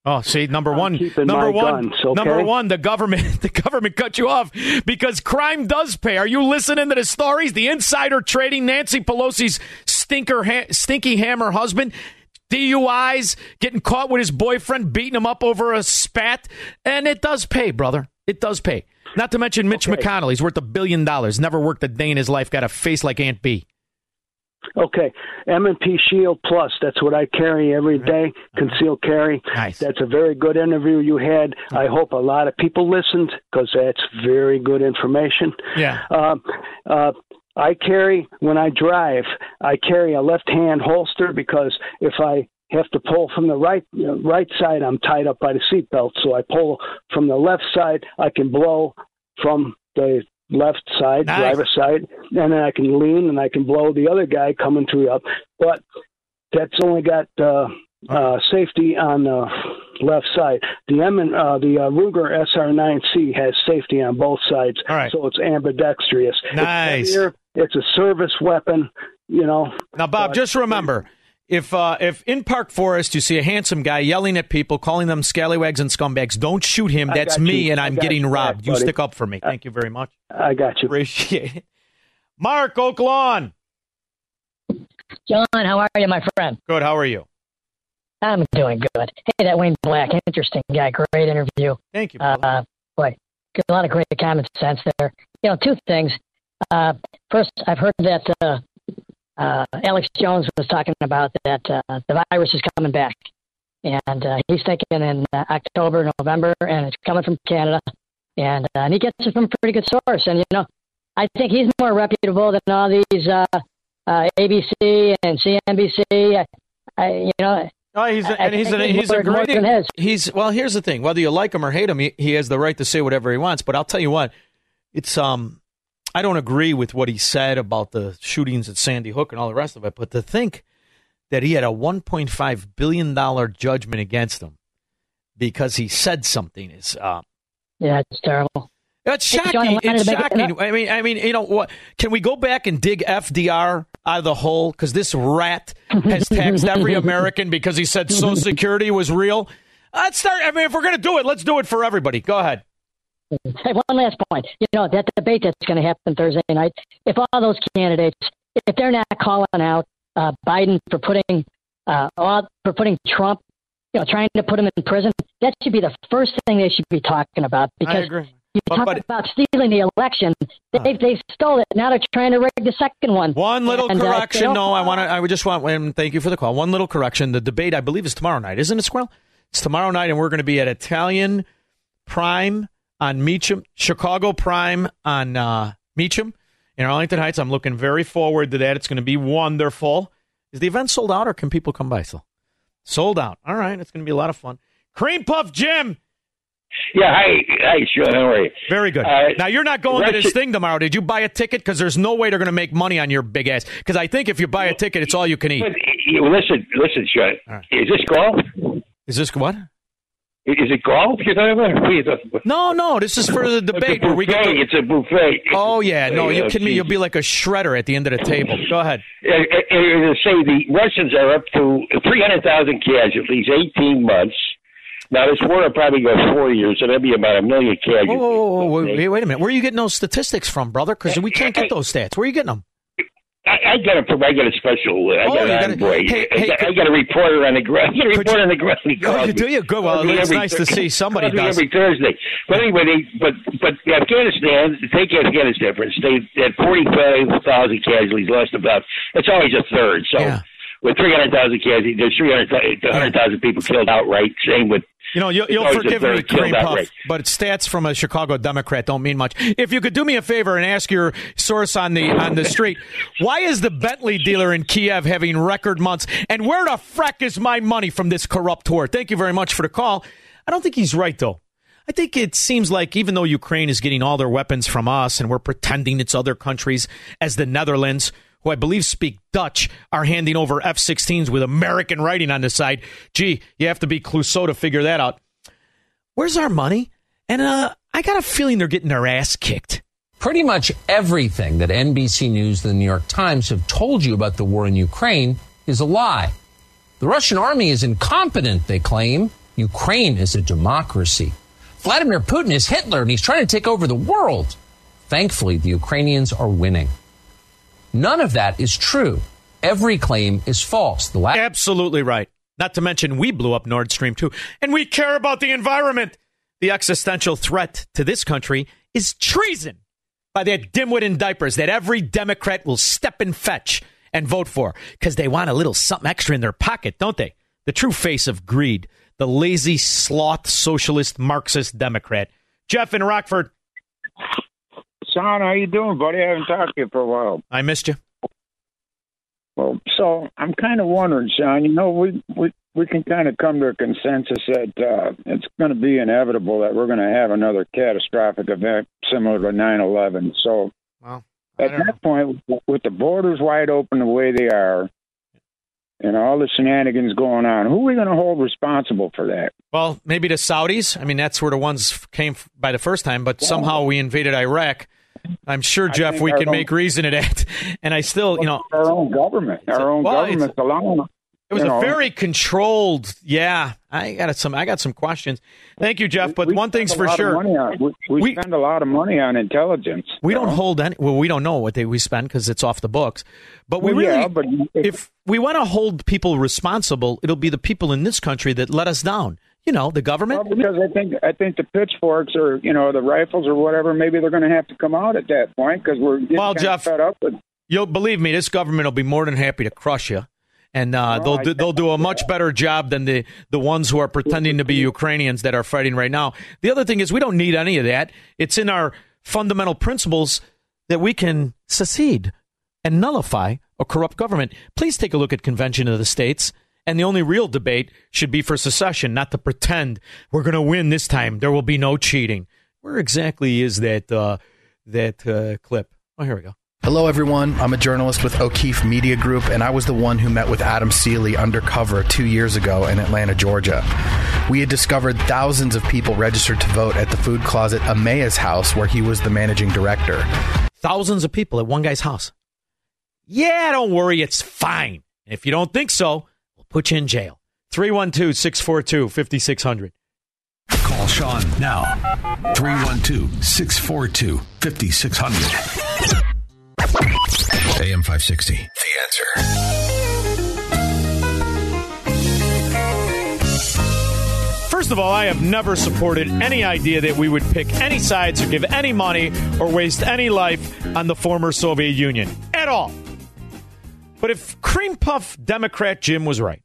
Oh, see, number one, number one, guns, okay? number one, the government, the government cut you off because crime does pay. Are you listening to the stories? The insider trading, Nancy Pelosi's stinker, ha- stinky hammer husband, DUIs, getting caught with his boyfriend, beating him up over a spat, and it does pay, brother. It does pay. Not to mention Mitch Okay. McConnell. He's worth a billion dollars. Never worked a day in his life. Got a face like Aunt Bee okay, M&P Shield Plus, that's what I carry every day, concealed carry. Nice. That's a very good interview you had. I hope a lot of people listened because that's very good information. Yeah. Um, uh, I carry when I drive. I carry a left-hand holster because if I have to pull from the right you know, right side, I'm tied up by the seatbelt. So I pull from the left side. I can blow from the left side, Nice. driver's side, and then I can lean and I can blow the other guy coming through up. But that's only got uh, uh, safety on the left side. The M and uh, the uh, Ruger SR9C has safety on both sides, right. so it's ambidextrous. Nice. It's, heavier, it's a service weapon, you know. Now, Bob, but- just remember. If uh, if in Park Forest you see a handsome guy yelling at people, calling them scallywags and scumbags, don't shoot him. That's me, you. and I I'm getting you back, robbed. You stick up for me. Thank you very much. I got you. Appreciate it. Mark Oak Lawn. John, how are you, my friend? Good. How are you? I'm doing good. Hey, that Wayne Black, interesting guy. Great interview. Thank you. Uh, boy, Got a lot of great common sense there. You know, two things. Uh, first, I've heard that uh, uh, Alex Jones was talking about that uh, the virus is coming back, and uh, he's thinking in uh, October, November, and it's coming from Canada, and, uh, and he gets it from a pretty good source. And you know, I think he's more reputable than all these uh, uh, ABC and CNBC. I, I, you know, Oh, he's a, he's a, he's a great he's well. Here's the thing: whether you like him or hate him, he, he has the right to say whatever he wants. But I'll tell you what, it's um, I don't agree with what he said about the shootings at Sandy Hook and all the rest of it. But to think that he had a 1.5 billion dollar judgment against him because he said something is uh, yeah, it's terrible. That's shocking. It's to make it- shocking. I mean, I mean, you know what? Can we go back and dig FDR out of the hole? Because this rat has taxed every American because he said Social Security was real. Let's start. I mean, if we're going to do it, let's do it for everybody. Go ahead. Hey, one last point. You know, that debate that's going to happen Thursday night, if all those candidates, if they're not calling out uh, Biden for putting, uh, all, for putting Trump, you know, trying to put him in prison, that should be the first thing they should be talking about. Because agree. you But- talk but- about stealing the election. They, they stole it. Now they're trying to rig the second one. One little And, uh, correction. don't- no, I want to. I would just want. And thank you for the call. One little correction. The debate, I believe, is tomorrow night, isn't it, Squirrel? It's tomorrow night, and we're going to be at Italian Prime on Meacham, Chicago Prime on uh, Meacham in Arlington Heights. I'm looking very forward to that. It's going to be wonderful. Is the event sold out, or can people come by still? Sold out. All right, it's going to be a lot of fun. Cream Puff Jim. Yeah, hi, hi, Shaun. How are you? Very good. Uh, now you're not going to this thing tomorrow. Did you buy a ticket? Because there's no way they're going to make money on your big ass. Because I think if you buy a ticket, it's all you can eat. But, listen, listen, Shaun. Is this golf? Is this what? Is it golf you're talking about? What are talking about? No, no. This is for the debate It's a where we get. buffet. To, It's a buffet. oh yeah, no. You kidding me? You'll be like a shredder at the end of the table. Go ahead. Uh, uh, uh, say the Russians are up to 300,000 casualties, 18 months. Now, this war will probably go four years, so that'll be about a million casualties. Whoa, whoa, whoa, whoa, wait, wait a minute. Where are you getting those statistics from, brother? Because we can't get those stats. Where are you getting them? I, I got a, I got a special, uh, I Oh, got you an got a- envoy. hey, I, hey, got, could- I got a reporter on the ground. I got a reporter on the ground. Oh, you me. do you? Good. Well, it's every- nice to see somebody does. every Thursday. But anyway, they, but but Afghanistan, take Afghanistan for instance, they had forty five thousand casualties, lost about. It's always a third. So. With 300,000 casualties, there's 300,000 people killed outright. Same with You know, you'll, you'll forgive me, Cream Puff, but stats from a Chicago Democrat don't mean much. If you could do me a favor and ask your source on the on the street, why is the Bentley dealer in Kiev having record months? And where the frack is my money from this corrupt tour? Thank you very much for the call. I don't think he's right though. I think it seems like even though Ukraine is getting all their weapons from us and we're pretending it's other countries, as the Netherlands, who I believe speak Dutch, are handing over F 16s with American writing on the side. Gee, you have to be Clouseau to figure that out. Where's our money? And uh, I got a feeling they're getting their ass kicked. Pretty much everything that NBC News and the New York Times have told you about the war in Ukraine is a lie. The Russian army is incompetent, they claim. Ukraine is a democracy. Vladimir Putin is Hitler and he's trying to take over the world. Thankfully, the Ukrainians are winning. None of that is true. Every claim is false. The last Absolutely right. Not to mention, we blew up Nord Stream 2, and we care about the environment. The existential threat to this country is treason by that dimwit in diapers that every Democrat will step and fetch and vote for because they want a little something extra in their pocket, don't they? The true face of greed, the lazy, sloth, socialist, Marxist Democrat. Jeff in Rockford, Son, how you doing, buddy? I haven't talked to you for a while. I missed you. Well, so I'm kind of wondering, Shaun. You know, we we we can kind of come to a consensus that uh, it's going to be inevitable that we're going to have another catastrophic event similar to 9/11. So, Well, at that point, with the borders wide open the way they are, and all the shenanigans going on, who are we going to hold responsible for that? Well, maybe the Saudis. I mean, that's where the ones came by the first time, but somehow we invaded Iraq. I'm sure, Jeff, we can own- make reason at it. And I still, you know, Our own government, our own Well, government alone. it was a know, very controlled. Yeah, I got some. I got some questions. Thank you, Jeff. But we one thing's for sure. on- we, we, spend a lot of money on intelligence. We don't hold any. Well, we don't know what they we spend because it's off the books. But we Well, really, yeah, but if, we want to hold people responsible, it'll be the people in this country that let us down. You know, the government. Well, because I think I think the pitchforks or you know the rifles or whatever, maybe they're going to have to come out at that point because we're getting Well, Jeff, fed up with. You'll believe me, this government will be more than happy to crush you, and uh, Well, they'll do, they'll do a much better job than the the ones who are pretending to be Ukrainians that are fighting right now. The other thing is we don't need any of that. It's in our fundamental principles that we can secede and nullify a corrupt government. Please take a look at Convention of the States. And the only real debate should be for secession, not to pretend we're going to win this time. There will be no cheating. Where exactly is that uh, that uh, clip? Oh, here we go. Hello, everyone. I'm a journalist with O'Keefe Media Group, and I was the one who met with Adam Seeley undercover two years ago in Atlanta, Georgia. We had discovered thousands of people registered to vote at the food closet Emmaus House, where he was the managing director. Thousands of people at one guy's house. Yeah, don't worry, it's fine. If you don't think so, put you in jail. 312 642 5600. Call Shaun now. 312 642 5600. AM 560. The answer. First of all, I have never supported any idea that we would pick any sides or give any money or waste any life on the former Soviet Union at all. But if cream puff Democrat Jim was right,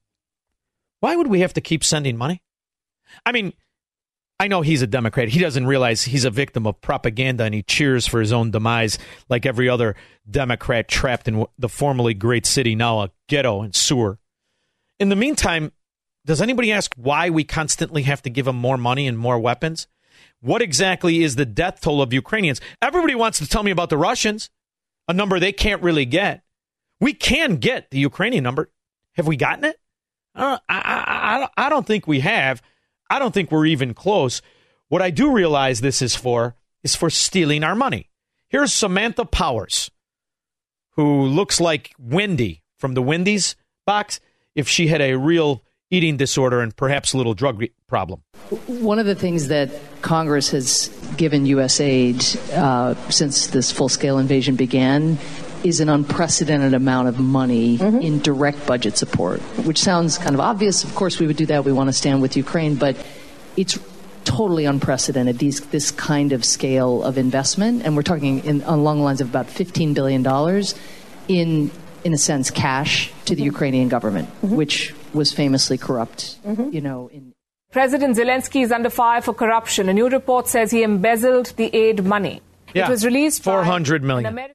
why would we have to keep sending money? I mean, I know he's a Democrat. He doesn't realize he's a victim of propaganda and he cheers for his own demise like every other Democrat trapped in the formerly great city, now a ghetto and sewer. In the meantime, does anybody ask why we constantly have to give them more money and more weapons? What exactly is the death toll of Ukrainians? Everybody wants to tell me about the Russians, a number they can't really get. We can get the Ukrainian number. Have we gotten it? I, I, I, don't think we have. I don't think we're even close. What I do realize this is for is for stealing our money. Here's Samantha Powers, who looks like Wendy from the Wendy's box if she had a real eating disorder and perhaps a little drug problem. One of the things that Congress has given U.S. aid uh, since this full scale invasion began is an unprecedented amount of money mm-hmm. in direct budget support, which sounds kind of obvious. Of course, we would do that. We want to stand with Ukraine, but it's totally unprecedented. These this kind of scale of investment, and we're talking in, along the lines of about fifteen billion dollars in in a sense cash to the mm-hmm. Ukrainian government, mm-hmm. which was famously corrupt. You know, in President Zelensky is under fire for corruption. A new report says he embezzled the aid money. Yeah, it was released by 400 an million.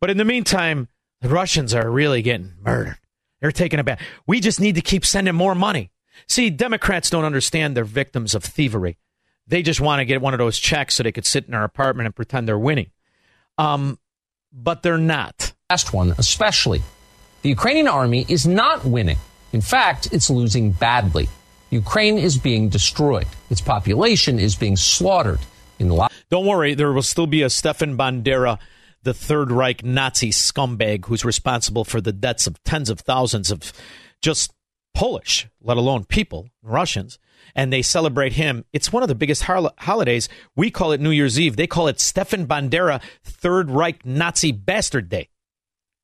But in the meantime, the Russians are really getting murdered. They're taking it back. We just need to keep sending more money. See, Democrats don't understand they're victims of thievery. They just want to get one of those checks so they could sit in their apartment and pretend they're winning. Um, but they're not. Last one, especially. The Ukrainian army is not winning. In fact, it's losing badly. Ukraine is being destroyed. Its population is being slaughtered. In the Don't worry, there will still be a Stefan Bandera, the Third Reich Nazi scumbag who's responsible for the deaths of tens of thousands of just Polish, let alone people, Russians, and they celebrate him. It's one of the biggest har- holidays. We call it New Year's Eve. They call it Stefan Bandera Third Reich Nazi Bastard Day.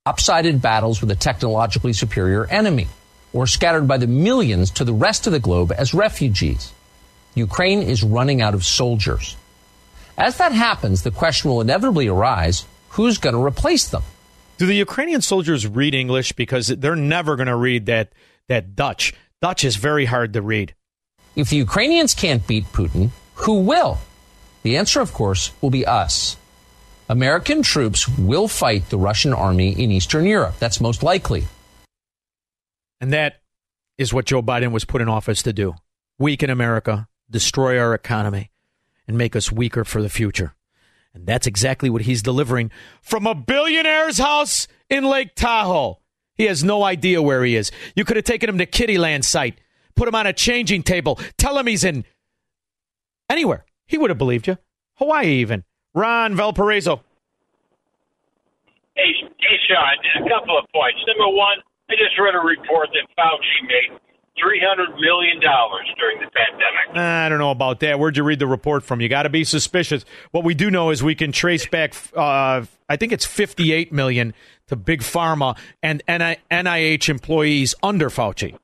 lopsided battles with a technologically superior enemy, or scattered by the millions to the rest of the globe as refugees. Ukraine is running out of soldiers. As that happens, the question will inevitably arise who's going to replace them? Do the Ukrainian soldiers read English? Because they're never going to read that, that Dutch. Dutch is very hard to read. If the Ukrainians can't beat Putin, who will? The answer, of course, will be us. American troops will fight the Russian army in Eastern Europe. That's most likely. And that is what Joe Biden was put in office to do weaken America, destroy our economy, and make us weaker for the future. And that's exactly what he's delivering from a billionaire's house in Lake Tahoe. He has no idea where he is. You could have taken him to Kiddieland site, put him on a changing table, tell him he's in anywhere. He would have believed you. Hawaii, even. Ron Valparaiso. Hey, hey, Shaun, a couple of points. Number one, I just read a report that Fauci made $300 million during the pandemic. I don't know about that. Where'd you read the report from? You got to be suspicious. What we do know is we can trace back, uh, I think it's 58 million to Big Pharma and NIH employees under Fauci.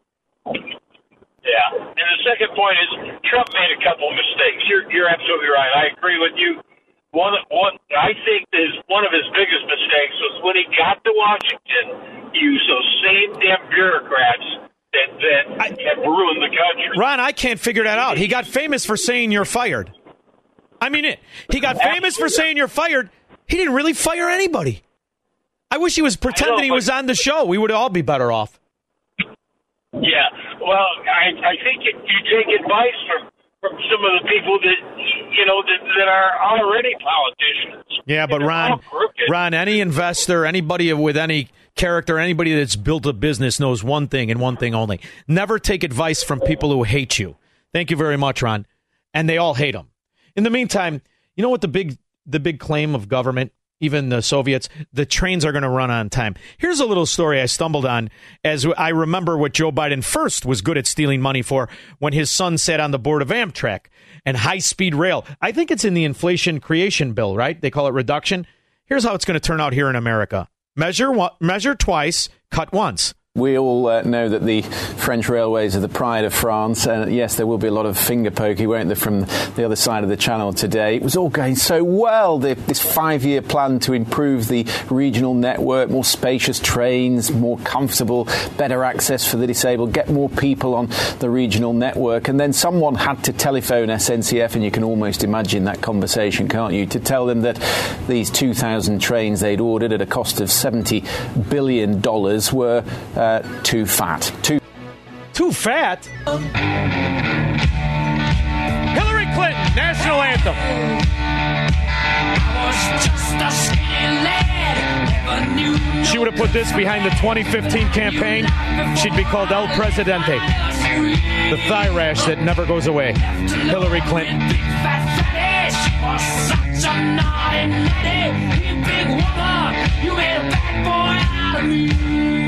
Yeah. And the second point is Trump made a couple of mistakes. You're, you're absolutely right. I agree with you. One, one, I think is one of his biggest mistakes was when he got to Washington, he used those same damn bureaucrats that, that have ruined the country. Ron, I can't figure that out. He got famous for saying you're fired. I mean it. He got famous for saying you're fired. He didn't really fire anybody. I wish he was pretending he was on the show. We would all be better off. Yeah. Well, I, I think you, you take advice from from some of the people that you know that, that are already politicians. Yeah, but Ron, Ron, any investor, anybody with any character, anybody that's built a business knows one thing and one thing only: never take advice from people who hate you. Thank you very much, Ron. And they all hate him. In the meantime, you know what the big the big claim of government even the Soviets, the trains are going to run on time. Here's a little story I stumbled on as I remember what Joe Biden first was good at stealing money for when his son sat on the board of Amtrak and high speed rail. I think it's in the inflation creation bill, right? They call it reduction. Here's how it's going to turn out here in America. Measure measure twice, cut once. We all uh, know that the French railways are the pride of France, and yes, there will be a lot of finger poking, won't there, from the other side of the channel today. It was all going so well. The, this five year plan to improve the regional network, more spacious trains, more comfortable, better access for the disabled, get more people on the regional network. And then someone had to telephone SNCF, and you can almost imagine that conversation, can't you, to tell them that these 2,000 trains they'd ordered at a cost of $70 billion were. Uh, uh, too fat. Too too fat. Hillary Clinton, national anthem. She would have put this behind the 2015 campaign. She'd be called El Presidente. The thigh rash that never goes away. Hillary Clinton. You made a bad boy out of me.